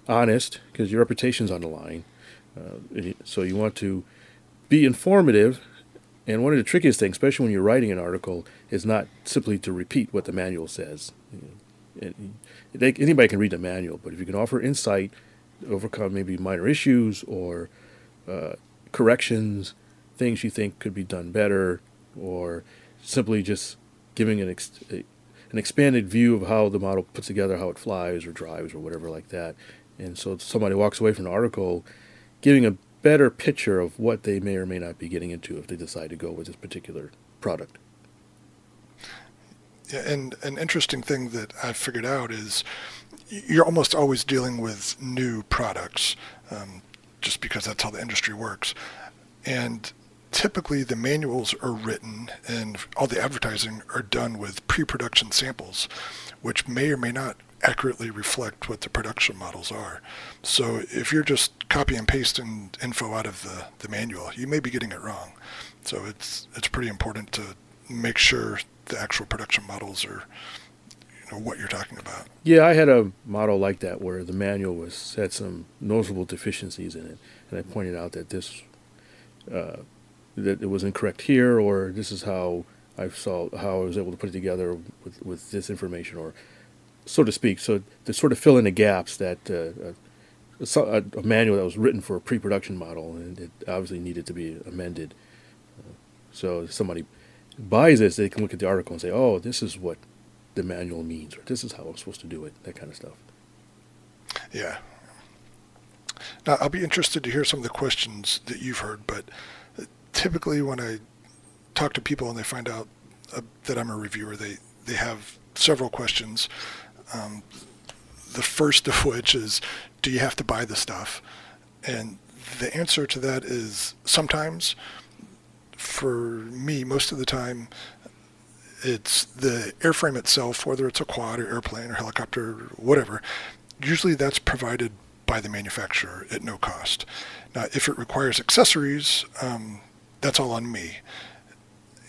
honest because your reputation's on the line. Uh, so you want to be informative. And one of the trickiest things, especially when you're writing an article, is not simply to repeat what the manual says. anybody can read the manual, but if you can offer insight, overcome maybe minor issues or uh, corrections, things you think could be done better, or simply just giving an, ex- an expanded view of how the model puts together, how it flies or drives or whatever like that, and so somebody walks away from the article giving a better picture of what they may or may not be getting into if they decide to go with this particular product. Yeah, and an interesting thing that I've figured out is you're almost always dealing with new products, um, just because that's how the industry works. And typically the manuals are written and all the advertising are done with pre-production samples, which may or may not accurately reflect what the production models are. So if you're just copy and pasting info out of the, the manual, you may be getting it wrong. So it's it's pretty important to make sure the actual production models are you know what you're talking about. Yeah, I had a model like that where the manual was had some noticeable deficiencies in it, and I pointed out that this uh, that it was incorrect here, or this is how I saw how I was able to put it together with with this information, or so to speak, so to sort of fill in the gaps that uh, a, a, manual that was written for a pre-production model and it obviously needed to be amended. Uh, so if somebody buys this, they can look at the article and say, "Oh, this is what the manual means," or "This is how I'm supposed to do it." That kind of stuff. Yeah. Now I'll be interested to hear some of the questions that you've heard, but typically when I talk to people and they find out uh, that I'm a reviewer, they they have several questions. Um, the first of which is, do you have to buy the stuff? And the answer to that is sometimes. For me, most of the time, it's the airframe itself, whether it's a quad or airplane or helicopter, or whatever. Usually that's provided by the manufacturer at no cost. Now, if it requires accessories, um, that's all on me.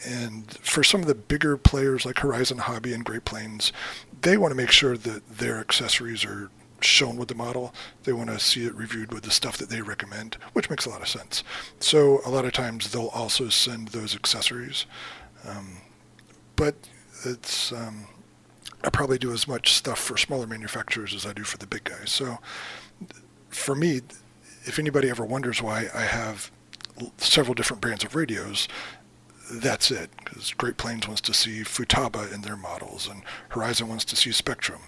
And for some of the bigger players like Horizon Hobby and Great Plains, they want to make sure that their accessories are shown with the model. They want to see it reviewed with the stuff that they recommend, which makes a lot of sense. So a lot of times they'll also send those accessories. Um, but it's um, I probably do as much stuff for smaller manufacturers as I do for the big guys. So for me, if anybody ever wonders why I have several different brands of radios, that's it. Because Great Plains wants to see Futaba in their models, and Horizon wants to see Spektrum,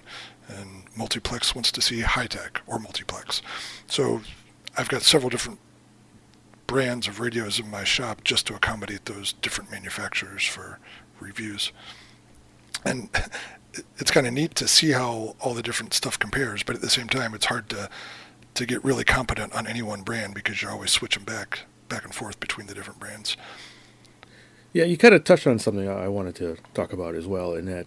and Multiplex wants to see Hitec or Multiplex. So I've got several different brands of radios in my shop just to accommodate those different manufacturers for reviews. And it's kind of neat to see how all the different stuff compares, but at the same time, it's hard to to get really competent on any one brand because you're always switching back back and forth between the different brands. Yeah, you kind of touched on something I wanted to talk about as well, in that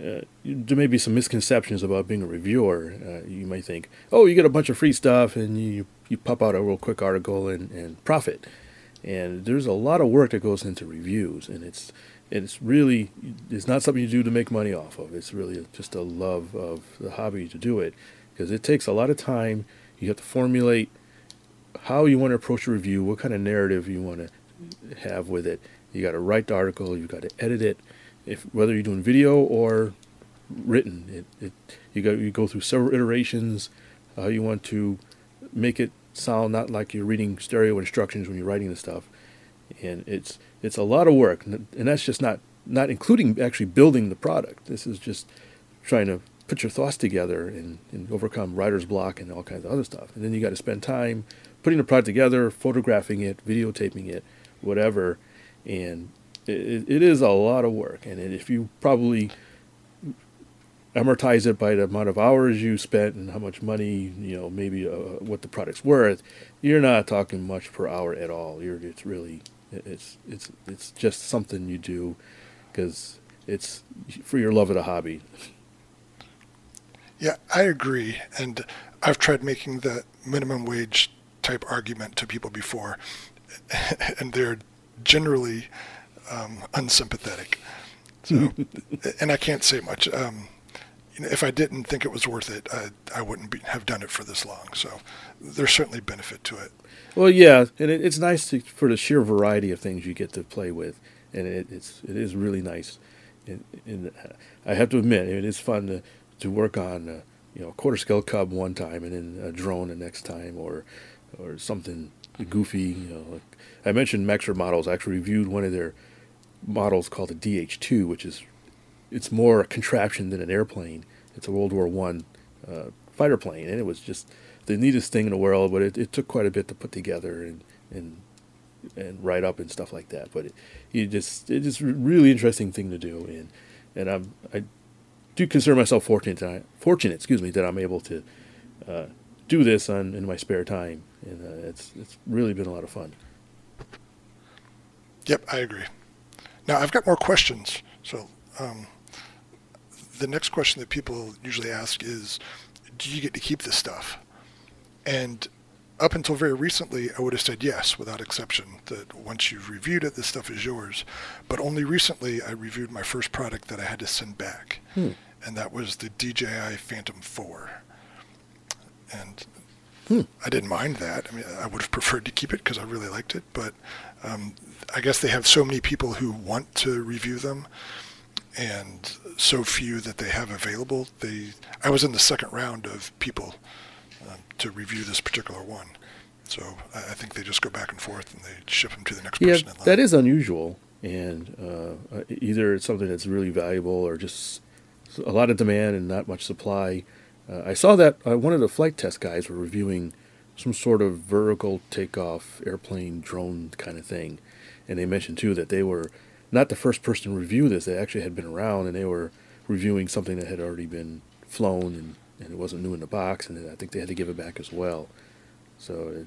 uh, there may be some misconceptions about being a reviewer. Uh, you might think, oh, you get a bunch of free stuff and you, you pop out a real quick article and, and profit. And there's a lot of work that goes into reviews, and it's it's really it's not something you do to make money off of. It's really just a love of the hobby to do it because it takes a lot of time. You have to formulate how you want to approach a review, what kind of narrative you want to have with it. You got to write the article, you got to edit it. If whether you're doing video or written, it, it you go you go through several iterations. Uh, you want to make it sound not like you're reading stereo instructions when you're writing the stuff, and it's it's a lot of work, and that's just not not including actually building the product. This is just trying to put your thoughts together and, and overcome writer's block and all kinds of other stuff. And then you got to spend time putting the product together, photographing it, videotaping it, whatever. And it, it is a lot of work. And if you probably amortize it by the amount of hours you spent and how much money, you know, maybe uh, what the product's worth, you're not talking much per hour at all. You're it's really it's it's it's just something you do because it's for your love of the hobby. Yeah, I agree, and I've tried making the minimum wage type argument to people before, and they're generally um, unsympathetic. So, and I can't say much. Um, you know, if I didn't think it was worth it, I, I wouldn't be, have done it for this long. So, there's certainly benefit to it. Well, yeah, and it, it's nice to, for the sheer variety of things you get to play with, and it, it's it is really nice. And, and I have to admit, it is fun to to work on, uh, you know, a quarter scale cub one time, and then a drone the next time, or or something goofy. You know, like I mentioned Mexer models. I actually reviewed one of their models called the DH2, which is it's more a contraption than an airplane. It's a World War One uh, fighter plane, and it was just the neatest thing in the world. But it, it took quite a bit to put together and and and write up and stuff like that. But it, you just it's just a really interesting thing to do, and and I'm I do consider myself fortunate that I, fortunate, excuse me, that I'm able to uh, do this on in my spare time, and uh, it's it's really been a lot of fun. Yep, I agree. Now I've got more questions. So um, the next question that people usually ask is, do you get to keep this stuff? And up until very recently, I would have said yes, without exception, that once you've reviewed it, this stuff is yours. But only recently, I reviewed my first product that I had to send back, Hmm. and that was the DJI Phantom 4. And Hmm. I didn't mind that. I mean, I would have preferred to keep it because I really liked it, but um, I guess they have so many people who want to review them, and so few that they have available. They, I was in the second round of people um, to review this particular one, so I, I think they just go back and forth and they ship them to the next Yeah, person line. that is unusual, and uh, uh, either it's something that's really valuable or just a lot of demand and not much supply. Uh, I saw that uh, one of the flight test guys were reviewing some sort of vertical takeoff airplane drone kind of thing, and they mentioned too that they were not the first person to review this. They actually had been around and they were reviewing something that had already been flown and, and it wasn't new in the box, and I think they had to give it back as well. So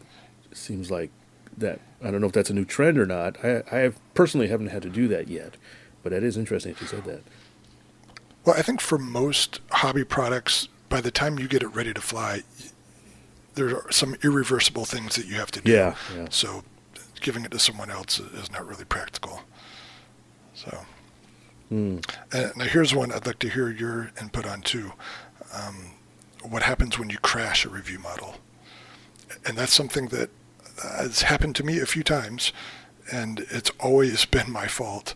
it seems like that. I don't know if that's a new trend or not. I, I have personally haven't had to do that yet, but that is interesting that you said that. Well, I think for most hobby products, by the time you get it ready to fly, there are some irreversible things that you have to do. Yeah, yeah. So giving it to someone else is not really practical. So, and now here's one I'd like to hear your input on too. Um, what happens when you crash a review model? And that's something that has happened to me a few times, and it's always been my fault.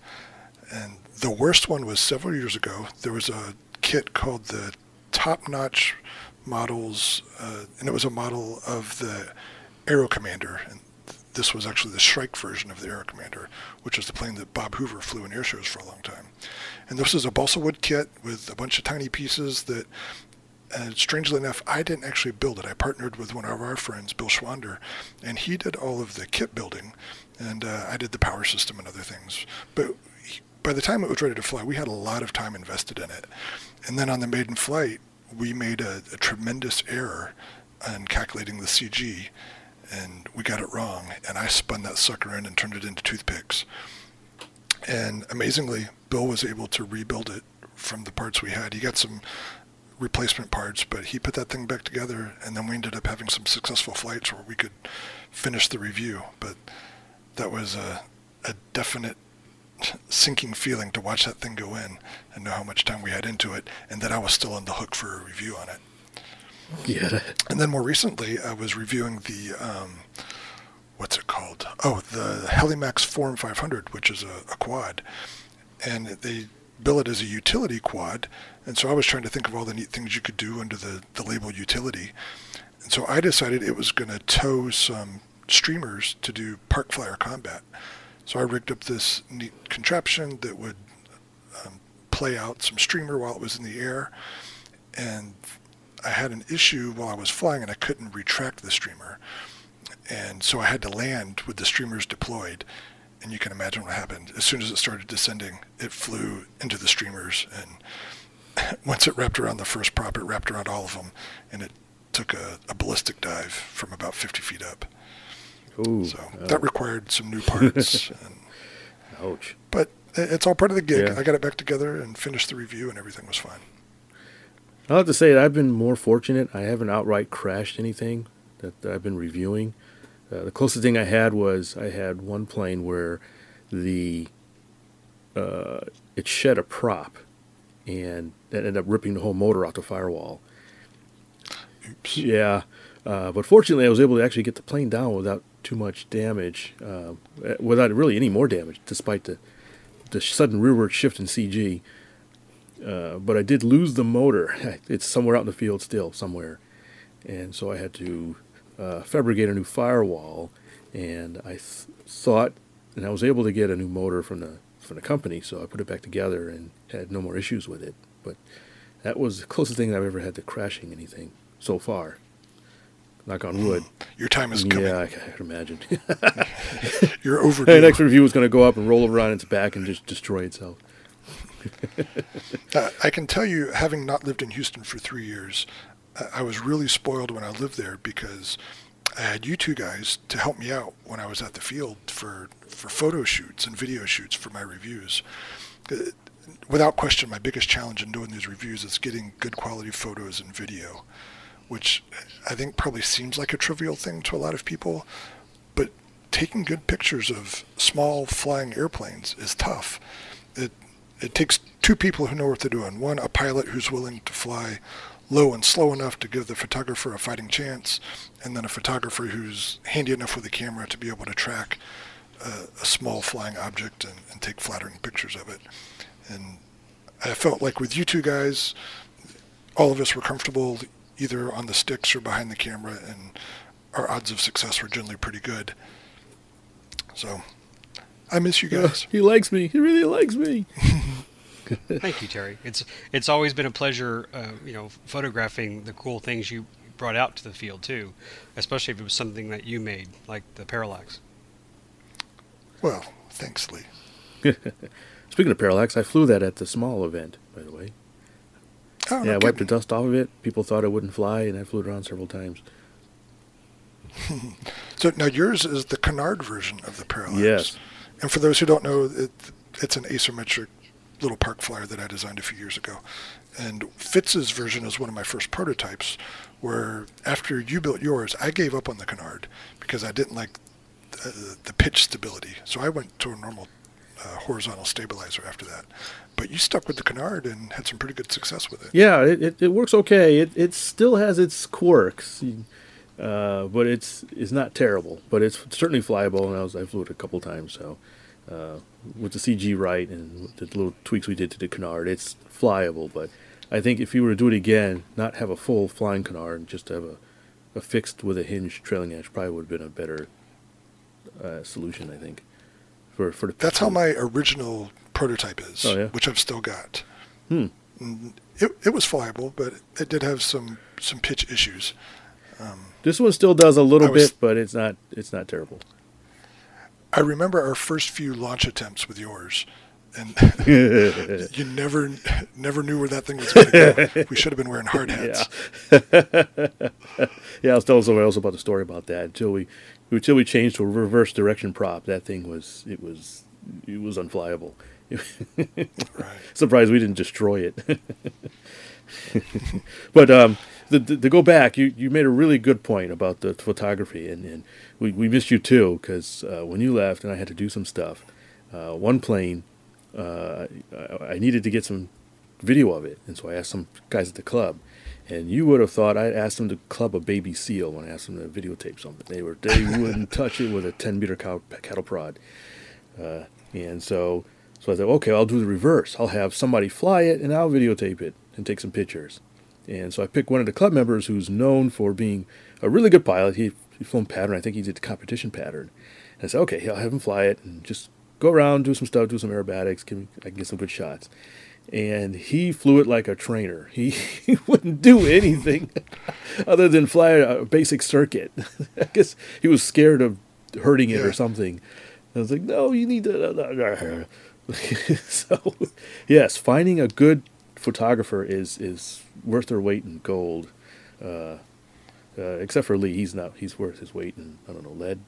And the worst one was several years ago. There was a kit called the Top Notch Models, uh, and it was a model of the Aero Commander. And this was actually the Shrike version of the Aero Commander, which is the plane that Bob Hoover flew in airshows for a long time. And this is a balsa wood kit with a bunch of tiny pieces that, uh, strangely enough, I didn't actually build it. I partnered with one of our friends, Bill Schwander, and he did all of the kit building, and uh, I did the power system and other things. But by the time it was ready to fly, we had a lot of time invested in it. And then on the maiden flight, we made a, a tremendous error in calculating the CG and we got it wrong. And I spun that sucker in and turned it into toothpicks. And amazingly, Bill was able to rebuild it from the parts we had. He got some replacement parts, but he put that thing back together, and then we ended up having some successful flights where we could finish the review. But that was a, a definite sinking feeling to watch that thing go in and know how much time we had into it, and that I was still on the hook for a review on it. Yeah. And then more recently, I was reviewing the um, what's it called? Oh, the Helimax Form 500, which is a, a quad, and they bill it as a utility quad. And so I was trying to think of all the neat things you could do under the, the label utility. And so I decided it was going to tow some streamers to do park flyer combat. So I rigged up this neat contraption that would um, play out some streamer while it was in the air. And I had an issue while I was flying and I couldn't retract the streamer. And so I had to land with the streamers deployed. And you can imagine what happened. As soon as it started descending, it flew into the streamers. And once it wrapped around the first prop, it wrapped around all of them. And it took a, a ballistic dive from about 50 feet up. Ooh, So oh, that required some new parts. and, ouch. but it's all part of the gig. Yeah. I got it back together and finished the review, and everything was fine. I'll have to say that I've been more fortunate. I haven't outright crashed anything that, that I've been reviewing. Uh, the closest thing I had was I had one plane where the uh, it shed a prop, and that ended up ripping the whole motor off the firewall. Oops. Yeah, uh, but fortunately, I was able to actually get the plane down without too much damage, uh, without really any more damage, despite the the sudden rearward shift in CG. Uh, but I did lose the motor. It's somewhere out in the field still, somewhere, and so I had to uh, fabricate a new firewall. And I th- thought, and I was able to get a new motor from the from the company, so I put it back together and had no more issues with it. But that was the closest thing I've ever had to crashing anything so far. Knock on wood. Your time is coming. Yeah, I can imagine. You're the overdue. next review is going to go up and roll over on its back and just destroy itself. Uh, I can tell you, having not lived in Houston for three years, uh, I was really spoiled when I lived there because I had you two guys to help me out when I was at the field for, for photo shoots and video shoots for my reviews. Uh, without question, my biggest challenge in doing these reviews is getting good quality photos and video, which I think probably seems like a trivial thing to a lot of people, but taking good pictures of small flying airplanes is tough. It it takes two people who know what they're doing. One, a pilot who's willing to fly low and slow enough to give the photographer a fighting chance, and then a photographer who's handy enough with a camera to be able to track a, a small flying object and, and take flattering pictures of it. And I felt like with you two guys, all of us were comfortable either on the sticks or behind the camera, and our odds of success were generally pretty good. So I miss you guys. he likes me. He really likes me. Thank you, Terry. It's it's always been a pleasure, uh, you know, photographing the cool things you brought out to the field too, especially if it was something that you made, like the parallax. Well, thanks, Lee. Speaking of parallax, I flew that at the small event, by the way. Oh, yeah, I no wiped the dust off of it. People thought it wouldn't fly, and I flew it around several times. So now yours is the canard version of the parallax. Yes. And for those who don't know, it, it's an asymmetric little park flyer that I designed a few years ago. And Fitz's version is one of my first prototypes, where after you built yours, I gave up on the canard because I didn't like uh, the pitch stability. So I went to a normal uh, horizontal stabilizer after that. But you stuck with the canard and had some pretty good success with it. Yeah, it, it, it works okay. It it still has its quirks, uh, but it's it's not terrible. But it's certainly flyable, and I was I flew it a couple times. So uh, with the CG right and the little tweaks we did to the canard, it's flyable. But I think if you were to do it again, not have a full flying canard, just have a, a fixed with a hinge trailing edge, probably would have been a better uh, solution. I think for for the, That's how my original prototype is, Oh, yeah? which I've still got. Hmm. Mm, It, it was flyable, but it did have some, some pitch issues. This one still does a little was- bit, but it's not it's not terrible. I remember our first few launch attempts with yours, and you never never knew where that thing was going to go. We should have been wearing hard hats. yeah, I was telling somebody else about the story about that until we until we changed to a reverse direction prop. That thing was it was it was unflyable. Right. Surprised we didn't destroy it. but um, the, the, to go back, you, you made a really good point about the photography, and, and we, we missed you too because uh, when you left and I had to do some stuff, uh, one plane, uh, I, I needed to get some video of it, and so I asked some guys at the club, and you would have thought I'd asked them to club a baby seal when I asked them to videotape something. They were they wouldn't touch it with a 10 meter cow, cattle prod, uh, and so so I thought, okay, I'll do the reverse. I'll have somebody fly it, and I'll videotape it and take some pictures. And so I picked one of the club members who's known for being a really good pilot. He he flown pattern. I think he did the competition pattern. And I said, okay, I'll have him fly it and just go around, do some stuff, do some aerobatics. Give me, I can get some good shots. And he flew it like a trainer. He, he wouldn't do anything other than fly a basic circuit. I guess he was scared of hurting it Yeah. or something. I was like, no, you need to. so, yes, finding a good photographer is is worth their weight in gold. Uh, uh, except for Lee, he's not. He's worth his weight in I don't know lead,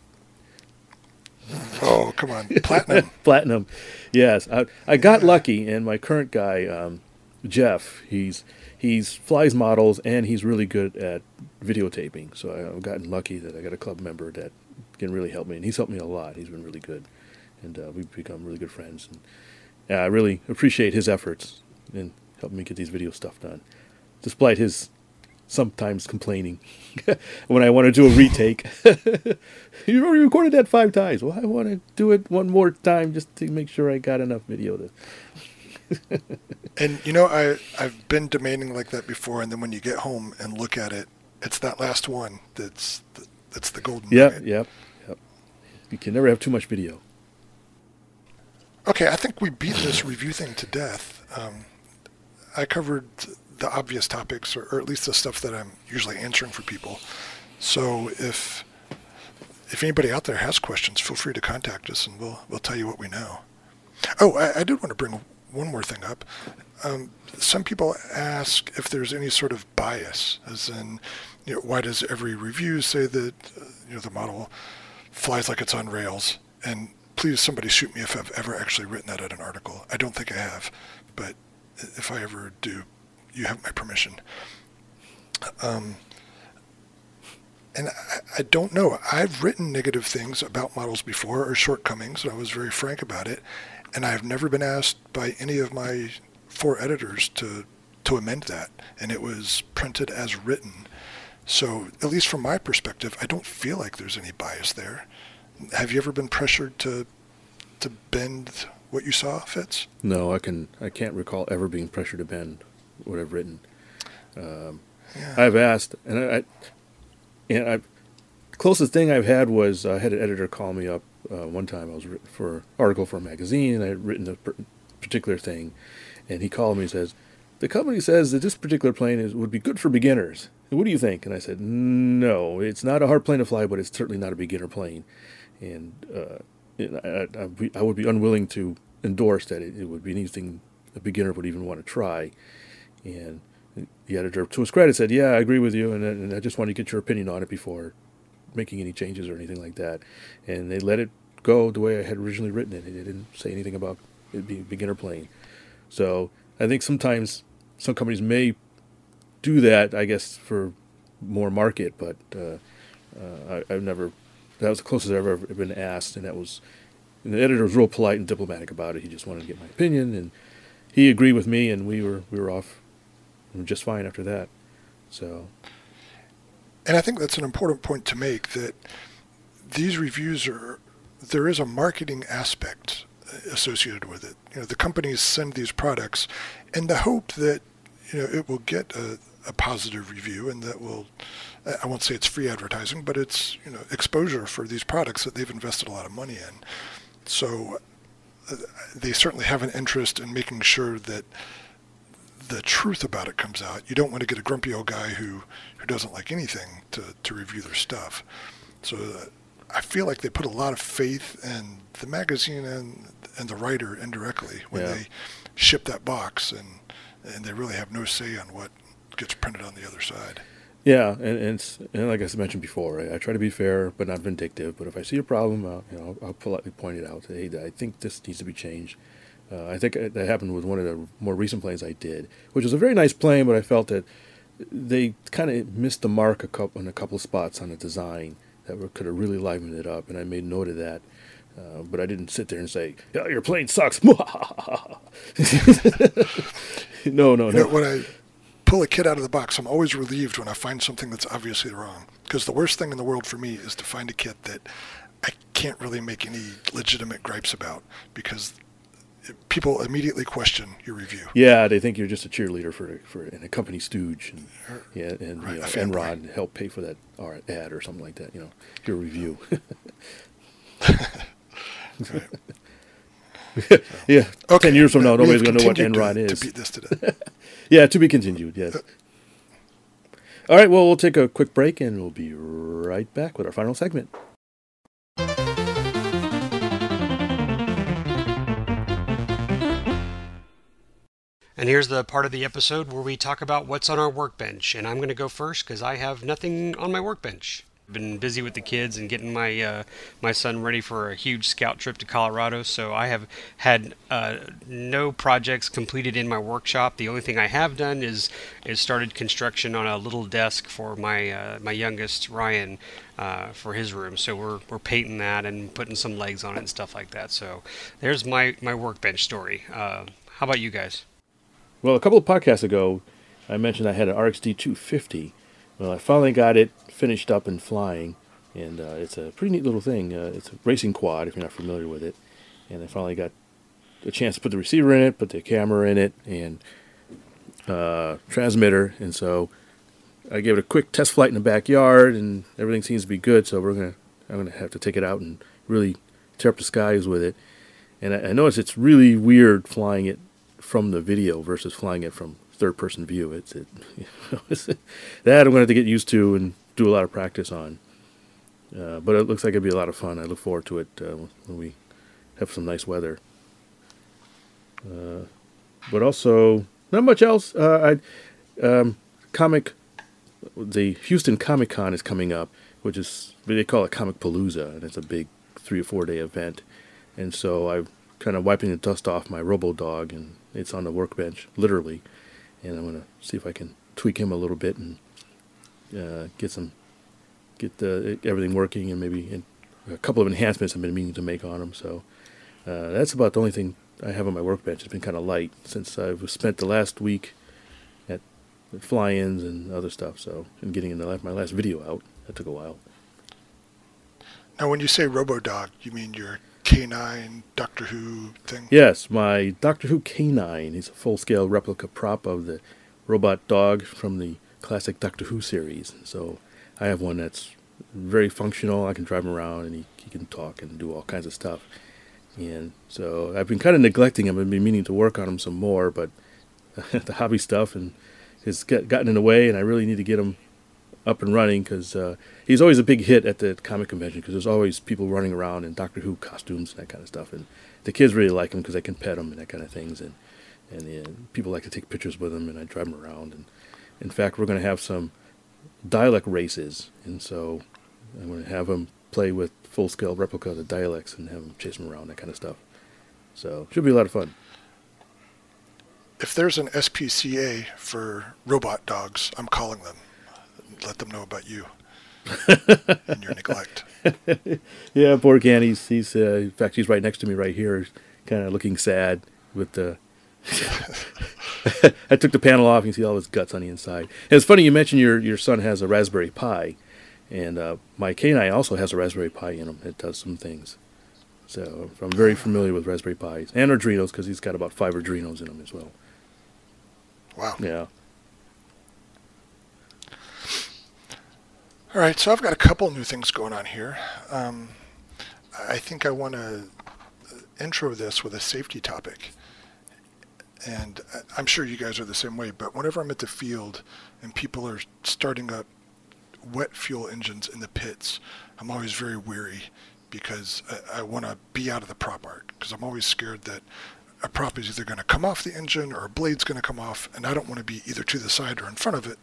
Oh, come on. Platinum. platinum. Yes, I I got lucky, and my current guy, um, Jeff, he's he's flies models and he's really good at videotaping. So I, I've gotten lucky that I got a club member that can really help me, and he's helped me a lot. He's been really good, and uh, we've become really good friends. And I really appreciate his efforts in helping me get these video stuff done, despite his sometimes complaining when I want to do a retake. you already recorded that five times. Well, I want to do it one more time just to make sure I got enough video to. And you know, I I've been demanding like that before, and then when you get home and look at it, it's that last one that's the, that's the golden. Yep, nugget. yep, yep. You can never have too much video. Okay, I think we beat this review thing to death. Um, I covered the obvious topics, or, or at least the stuff that I'm usually answering for people. So if if anybody out there has questions, feel free to contact us, and we'll we'll tell you what we know. Oh, I, I did want to bring one more thing up. Um, some people ask if there's any sort of bias, as in, you know, why does every review say that uh, you know the model flies like it's on rails? And please, somebody shoot me if I've ever actually written that in an article. I don't think I have, but if I ever do, you have my permission. Um, and I, I don't know. I've written negative things about models before or shortcomings, and I was very frank about it. And I've never been asked by any of my four editors to to amend that, and it was printed as written. So, at least from my perspective, I don't feel like there's any bias there. Have you ever been pressured to to bend what you saw, Fitz? No, I can. I can't recall ever being pressured to bend what I've written. Um, I've asked, and I, and I, closest thing I've had was I had an editor call me up uh, one time. I was for an article for a magazine, and I had written a particular thing, and he called me and says, "The company says that this particular plane is would be good for beginners. What do you think?" And I said, "No, it's not a hard plane to fly, but it's certainly not a beginner plane." And uh, and I, I, I would be unwilling to endorse that it, it would be anything a beginner would even want to try. And the editor, to his credit, said, "Yeah, I agree with you, and, and I just wanted to get your opinion on it before making any changes or anything like that." And they let it go the way I had originally written it. They didn't say anything about it being beginner plane. So I think sometimes some companies may do that, I guess, for more market, but uh, uh, I, I've never. That was the closest I've ever been asked, and that was. And the editor was real polite and diplomatic about it. He just wanted to get my opinion, and he agreed with me, and we were we were off just fine after that. So And I think that's an important point to make that these reviews are there is a marketing aspect associated with it. You know, the companies send these products in the hope that you know it will get a, a positive review and that will I won't say it's free advertising, but it's you know exposure for these products that they've invested a lot of money in. So uh, they certainly have an interest in making sure that the truth about it comes out. You don't want to get a grumpy old guy who, who doesn't like anything to, to review their stuff. So uh, I feel like they put a lot of faith in the magazine and and the writer indirectly when Yeah. they ship that box and and they really have no say on what gets printed on the other side. Yeah, and and, it's, and like I mentioned before, right, I try to be fair but not vindictive. But if I see a problem, I'll, you know, I'll politely point it out. Hey, I think this needs to be changed. Uh, I think that happened with one of the more recent planes I did, which was a very nice plane, but I felt that they kind of missed the mark a couple on a couple of spots on the design that were, could have really livened it up, and I made note of that. Uh, but I didn't sit there and say, "Yeah, your plane sucks." no, no, You know, no. when I pull a kit out of the box, I'm always relieved when I find something that's obviously wrong. Because the worst thing in the world for me is to find a kit that I can't really make any legitimate gripes about because people immediately question your review. Yeah, they think you're just a cheerleader for for and a company stooge, and yeah, and Right, you know, fanboy. Enron help pay for that or ad or something like that. You know, your review. yeah, Okay, ten years from now, nobody's gonna know what Enron to, is. To beat this to death. Yeah, to be continued. Yes. Uh, All right. Well, we'll take a quick break, and we'll be right back with our final segment. And here's the part of the episode where we talk about what's on our workbench. And I'm going to go first because I have nothing on my workbench. I've been busy with the kids and getting my uh, my son ready for a huge scout trip to Colorado. So I have had uh, no projects completed in my workshop. The only thing I have done is is started construction on a little desk for my uh, my youngest Ryan uh, for his room. So we're we're painting that and putting some legs on it and stuff like that. So there's my my workbench story. Uh, how about you guys? Well, a couple of podcasts ago, I mentioned I had an RXD 250. Well, I finally got it finished up and flying, and uh, it's a pretty neat little thing. Uh, it's a racing quad, if you're not familiar with it. And I finally got a chance to put the receiver in it, put the camera in it, and uh, transmitter. And so I gave it a quick test flight in the backyard, and everything seems to be good. So we're gonna, I'm gonna have to take it out and really tear up the skies with it. And I, I notice it's really weird flying it from the video versus flying it from third person view. It's it, you know, that I'm going to have to get used to and do a lot of practice on. Uh, but it looks like it'd be a lot of fun. I look forward to it uh, when we have some nice weather. Uh, but also, not much else. Uh, I um, comic, the Houston Comic Con is coming up, which is they call it Comicpalooza, and it's a big three or four day event. And so I'm kind of wiping the dust off my Robo Dog, and it's on the workbench, literally. And I'm gonna see if I can tweak him a little bit and uh, get some, get the, everything working, and maybe a couple of enhancements I've been meaning to make on him. So uh, that's about the only thing I have on my workbench. It's been kind of light since I've spent the last week at, at fly-ins and other stuff. So and getting into my last video out. That took a while. Now, when you say RoboDog, you mean your K9 Doctor Who thing? Yes, my Doctor Who K9 is a full-scale replica prop of the robot dog from the classic Doctor Who series. So I have one that's very functional. I can drive him around, and he, he can talk and do all kinds of stuff. And so I've been kind of neglecting him. I've been meaning to work on him some more, but the hobby stuff and has gotten in the way, and I really need to get him up and running because uh, he's always a big hit at the comic convention because there's always people running around in Doctor Who costumes and that kind of stuff, and the kids really like him because they can pet him and that kind of things, and and uh, people like to take pictures with him, and I drive him around, and in fact we're going to have some Dalek races, and so I'm going to have him play with full scale replica of Daleks and have him chase him around that kind of stuff. So it should be a lot of fun. If there's an SPCA for robot dogs, I'm calling them. Let them know about you and your neglect. Yeah, poor Ken. He's he's uh, in fact he's right next to me right here, kind of looking sad with the. I took the panel off. You can see all his guts on the inside. And it's funny you mentioned your your son has a Raspberry Pi, and uh, my K9 also has a Raspberry Pi in him. It does some things. So I'm very familiar with Raspberry Pis and Arduinos because he's got about five Arduinos in him as well. Wow. Yeah. All right, so I've got a couple new things going on here. Um, I think I want to intro this with a safety topic. And I- I'm sure you guys are the same way, but whenever I'm at the field and people are starting up wet fuel engines in the pits, I'm always very weary because I, I want to be out of the prop arc because I'm always scared that a prop is either going to come off the engine or a blade's going to come off, and I don't want to be either to the side or in front of it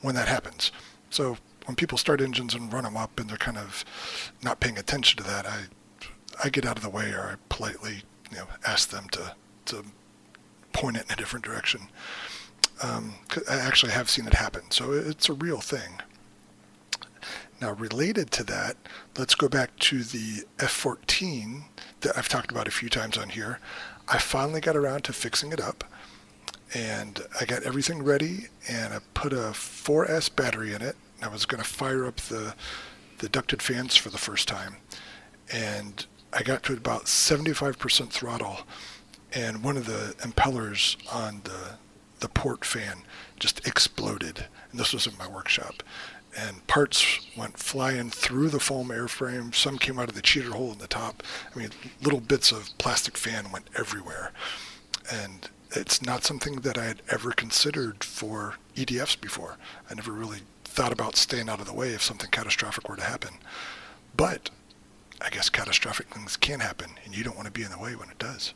when that happens. So when people start engines and run them up and they're kind of not paying attention to that, I I get out of the way or I politely you know ask them to to point it in a different direction. Um, I actually have seen it happen, so it's a real thing. Now, related to that, let's go back to the F14 that I've talked about a few times on here. I finally got around to fixing it up, and I got everything ready, and I put a 4S battery in it. I was going to fire up the the ducted fans for the first time, and I got to about 75% throttle, and one of the impellers on the the port fan just exploded. And this was in my workshop. And parts went flying through the foam airframe. Some came out of the cheater hole in the top. I mean, little bits of plastic fan went everywhere. And it's not something that I had ever considered for EDFs before. I never really thought about staying out of the way if something catastrophic were to happen. But I guess catastrophic things can happen, and you don't want to be in the way when it does.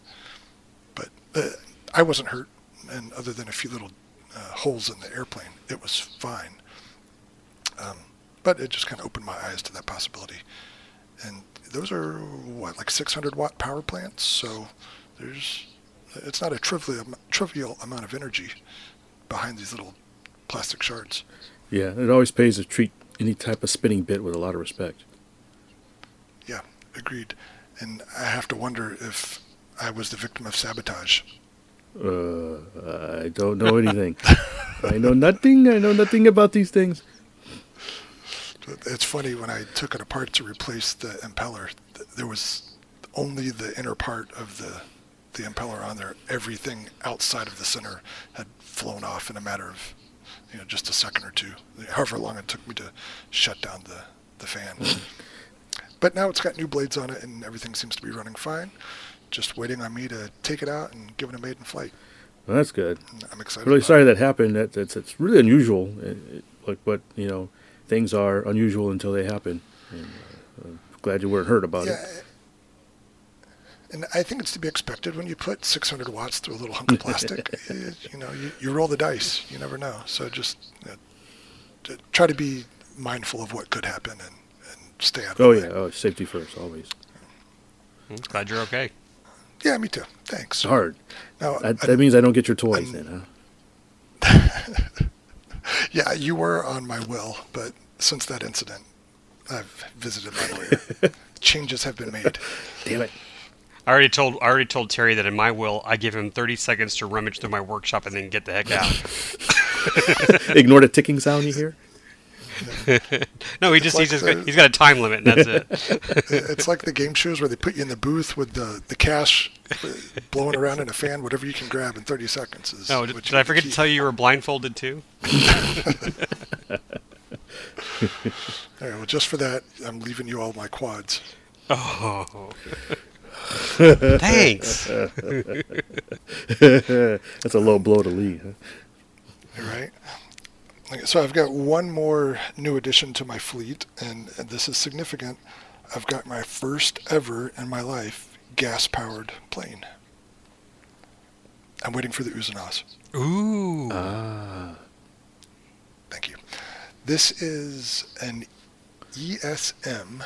But uh, I wasn't hurt, and other than a few little uh, holes in the airplane, it was fine. Um, but it just kind of opened my eyes to that possibility. And those are what, like 600 watt power plants. So there's, it's not a trivial trivial amount of energy behind these little plastic shards. Yeah, it always pays to treat any type of spinning bit with a lot of respect. Yeah, agreed. And I have to wonder if I was the victim of sabotage. Uh, I don't know anything. I know nothing. I know nothing about these things. It's funny when I took it apart to replace the impeller, there was only the inner part of the the impeller on there. Everything outside of the center had flown off in a matter of you know just a second or two, however long it took me to shut down the the fan. Mm-hmm. but now it's got new blades on it, and everything seems to be running fine. Just waiting on me to take it out and give it a maiden flight. Well, that's good. I'm excited. Really sorry it. that happened. That that's it's really unusual. It, it, like, but you know, things are unusual until they happen. And, uh, I'm glad you weren't hurt about Yeah, it. And I think it's to be expected when you put 600 watts through a little hunk of plastic. It- you know, you, you roll the dice. You never know. So just you know, t- try to be mindful of what could happen and, and stay out of Oh the yeah, way. oh, safety first, always. Hmm, Glad you're okay. Yeah, me too. Thanks. It's hard. Now, That, I- that means I don't get your toys I'm- then, huh? yeah, you were on my will, but since that incident, I've visited my lawyer. Changes have been made. Damn it. I already told I already told Terry that in my will I give him 30 seconds to rummage through my workshop and then get the heck out. Ignore the ticking sound you hear. no, he just like he's just the- got, he's got a time limit and that's it. It's like the game shows where they put you in the booth with the, the cash uh, blowing around in a fan. Whatever you can grab in 30 seconds is. Oh, did, did I forget to tell you you were blindfolded too? All right, well, just for that, I'm leaving you all my quads. Oh. Thanks. That's a low blow to Lee. Huh? All right. So I've got one more new addition to my fleet, and, and this is significant. I've got my first ever in my life gas-powered plane. I'm waiting for the Uzanas. Ooh. Ah. Thank you. This is an ESM.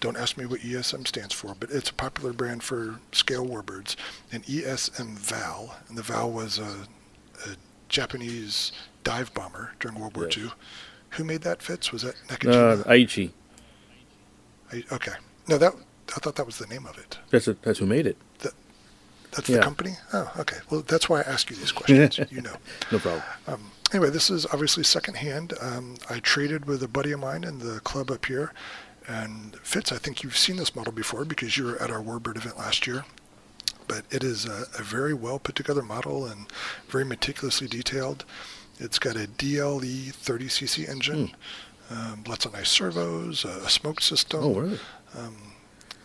Don't ask me what ESM stands for, but it's a popular brand for scale warbirds. An ESM Val, and the Val was a, a Japanese dive bomber during World War Yes. II. Who made that, Fitz? Was that Uh, Aichi. I, okay. No, that I thought that was the name of it. That's a, that's who made it. That's Yeah. the company? Oh, okay. Well, that's why I ask you these questions. you know. No problem. Um, anyway, this is obviously secondhand. Um, I traded with a buddy of mine in the club up here. And Fitz, I think you've seen this model before because you were at our Warbird event last year. But it is a, a very well put together model and very meticulously detailed. It's got a DLE 30cc engine. um, lots of nice servos, uh, a smoke system. Oh, really?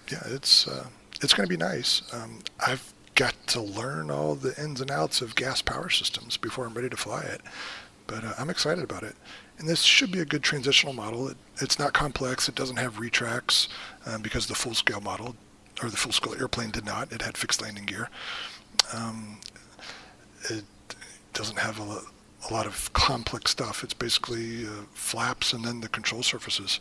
yeah, it's uh, it's going to be nice. Um, I've got to learn all the ins and outs of gas power systems before I'm ready to fly it, but uh, I'm excited about it. And this should be a good transitional model. It, it's not complex. It doesn't have retracts um, because the full-scale model or the full-scale airplane did not. It had fixed landing gear. Um, it doesn't have a, a lot of complex stuff. It's basically uh, flaps and then the control surfaces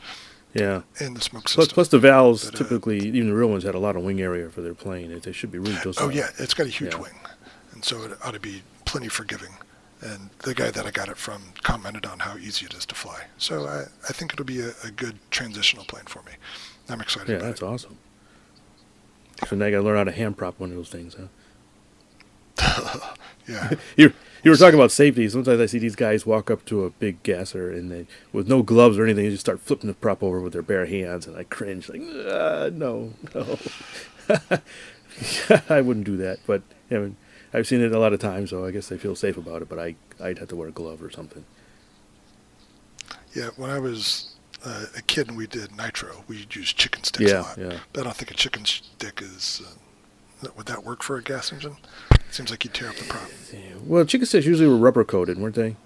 Yeah. and the smoke Plus, system. plus the Vals But, uh, typically, even the real ones, had a lot of wing area for their plane. It, they should be really docile. Oh yeah, it's got a huge Yeah. wing, and so it ought to be plenty forgiving. And the guy that I got it from commented on how easy it is to fly. So I, I think it'll be a, a good transitional plane for me. I'm excited Yeah, that's it. awesome. So now you got to learn how to hand prop one of those things, huh? Yeah, You you were talking about safety. Sometimes I see these guys walk up to a big gasser and they, with no gloves or anything, they just start flipping the prop over with their bare hands, and I cringe like, uh, no, no. I wouldn't do that, but I mean, I've seen it a lot of times, so I guess I feel safe about it. But I I'd have to wear a glove or something. yeah. When I was uh, a kid and we did nitro, we used chicken sticks Yeah, a lot. yeah. But I don't think a chicken stick is. Uh, would that work for a gas engine? Seems like you'd tear up the prop. Well, chicken sticks usually were rubber coated, weren't they?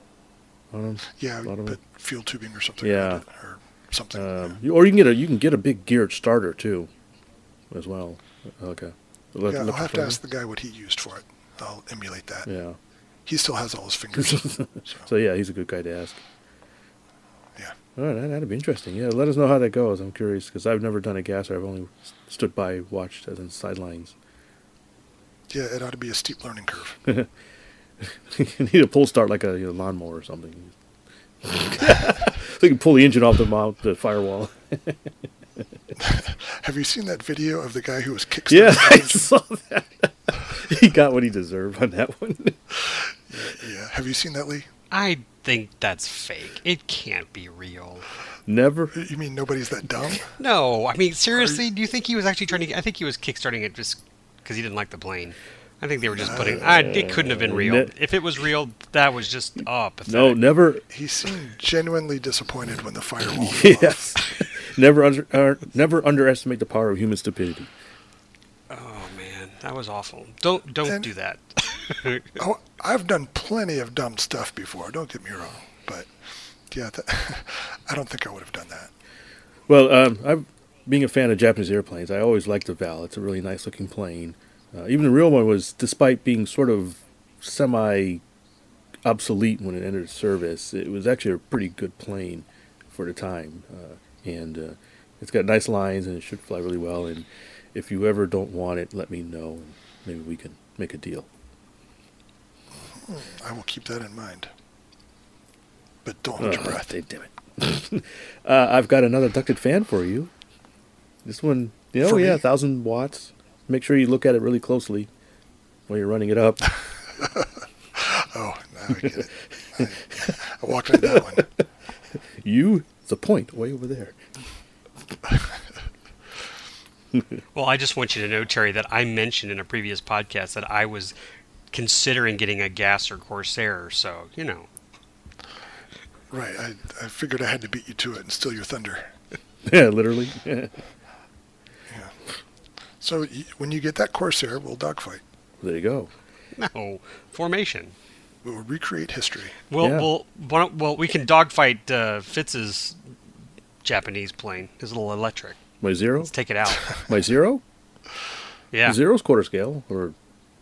'em? Yeah, A lot of but it. fuel tubing or something. Yeah. it, or something. Um, you- or you can get a you can get a big geared starter too, as well. Okay. Yeah, I'll have to ask the guy what he used for it. I'll emulate that. Yeah. He still has all his fingers. so, So yeah, he's a good guy to ask. yeah. All right, that, that'd be interesting. Yeah, let us know how that goes. I'm curious because I've never done a gasser. I've only stood by, watched as in sidelines. Yeah, it ought to be a steep learning curve. you need a pull start like a you know, lawnmower or something. so you can pull the engine off the mount, the firewall. Have you seen that video of the guy who was kickstarting? Yeah, the I saw that. he got what he deserved on that one. Yeah. Have you seen that, Lee? I think that's fake. It can't be real. Never. You mean nobody's that dumb? No, I mean seriously. Do you think he was actually trying to? I think he was kickstarting it just because he didn't like the plane. I think they were just uh, putting. I, it couldn't have been uh, real. ne- If it was real, that was just oh, pathetic. No, never. He seemed genuinely disappointed when the firewall fell off. Yes. never under, uh, never underestimate the power of human stupidity. Man, that was awful. Don't don't And- do that. Oh, I've done plenty of dumb stuff before. Don't get me wrong, but yeah, that, I don't think I would have done that. Well, um, I'm being a fan of Japanese airplanes. I always liked the Val. It's a really nice looking plane. Uh, even the real one was, despite being sort of semi obsolete when it entered service, it was actually a pretty good plane for the time. Uh, and uh, it's got nice lines and it should fly really well. And if you ever don't want it, let me know. And maybe we can make a deal. I will keep that in mind. But don't hold your Uh, breath. damn it. uh, I've got another ducted fan for you. This one, you know, For yeah, me? thousand watts. Make sure you look at it really closely while you're running it up. Oh, now I get it. I, I walked into that one. you, the point, way over there. Well, I just want you to know, Terry, that I mentioned in a previous podcast that I was considering getting a gas or Corsair. So you know, Right. I, I figured I had to beat you to it and steal your thunder. Yeah, literally. Yeah. So y- when you get that Corsair, we'll dogfight. there you go. no formation. We'll recreate history. Well, Yeah. well, why don't- well, we can dogfight uh, Fitz's Japanese plane, his little electric. My zero? Let's take it out. My zero? Yeah, Zero's quarter scale, or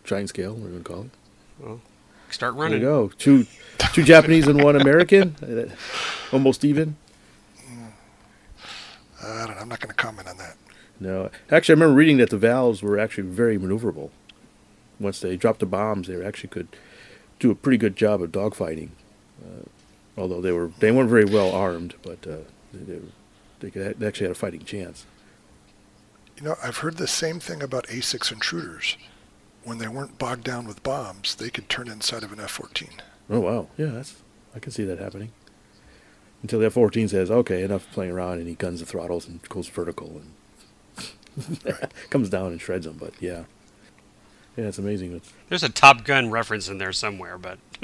giant scale, whatever you want to call it. start There running. you go. Two, two Japanese and one American. Almost even. Uh, I don't know. I'm not going to comment on that. No, actually, I remember reading that the Vals were actually very maneuverable. Once they dropped the bombs, they actually could do a pretty good job of dogfighting. Uh, although they were they weren't very well armed, but uh, they, they, they, could, they actually had a fighting chance. You know, I've heard the same thing about A6 intruders. When they weren't bogged down with bombs, they could turn inside of an F-14. Oh wow, yeah, that's I can see that happening. Until the F-14 says, "Okay, enough playing around," and he guns the throttles and goes vertical and comes down and shreds them. But yeah, yeah, it's amazing. It's, There's a Top Gun reference in there somewhere, but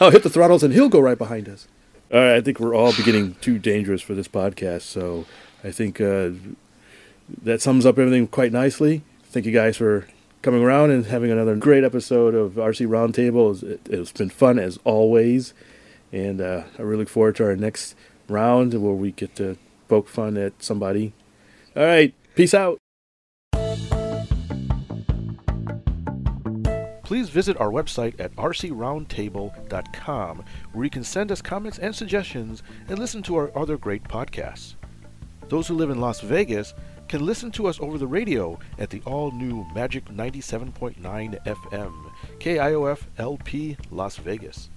I'll hit the throttles and he'll go right behind us. All right, I think we're all beginning too dangerous for this podcast, so I think uh, that sums up everything quite nicely. Thank you guys for coming around and having another great episode of RC Roundtable. It, it's been fun as always, and uh, I really look forward to our next round where we get to poke fun at somebody. All right, peace out. Please visit our website at rcroundtable.com where you can send us comments and suggestions and listen to our other great podcasts. Those who live in Las Vegas can listen to us over the radio at the all new Magic 97.9 FM, KIOF LP Las Vegas.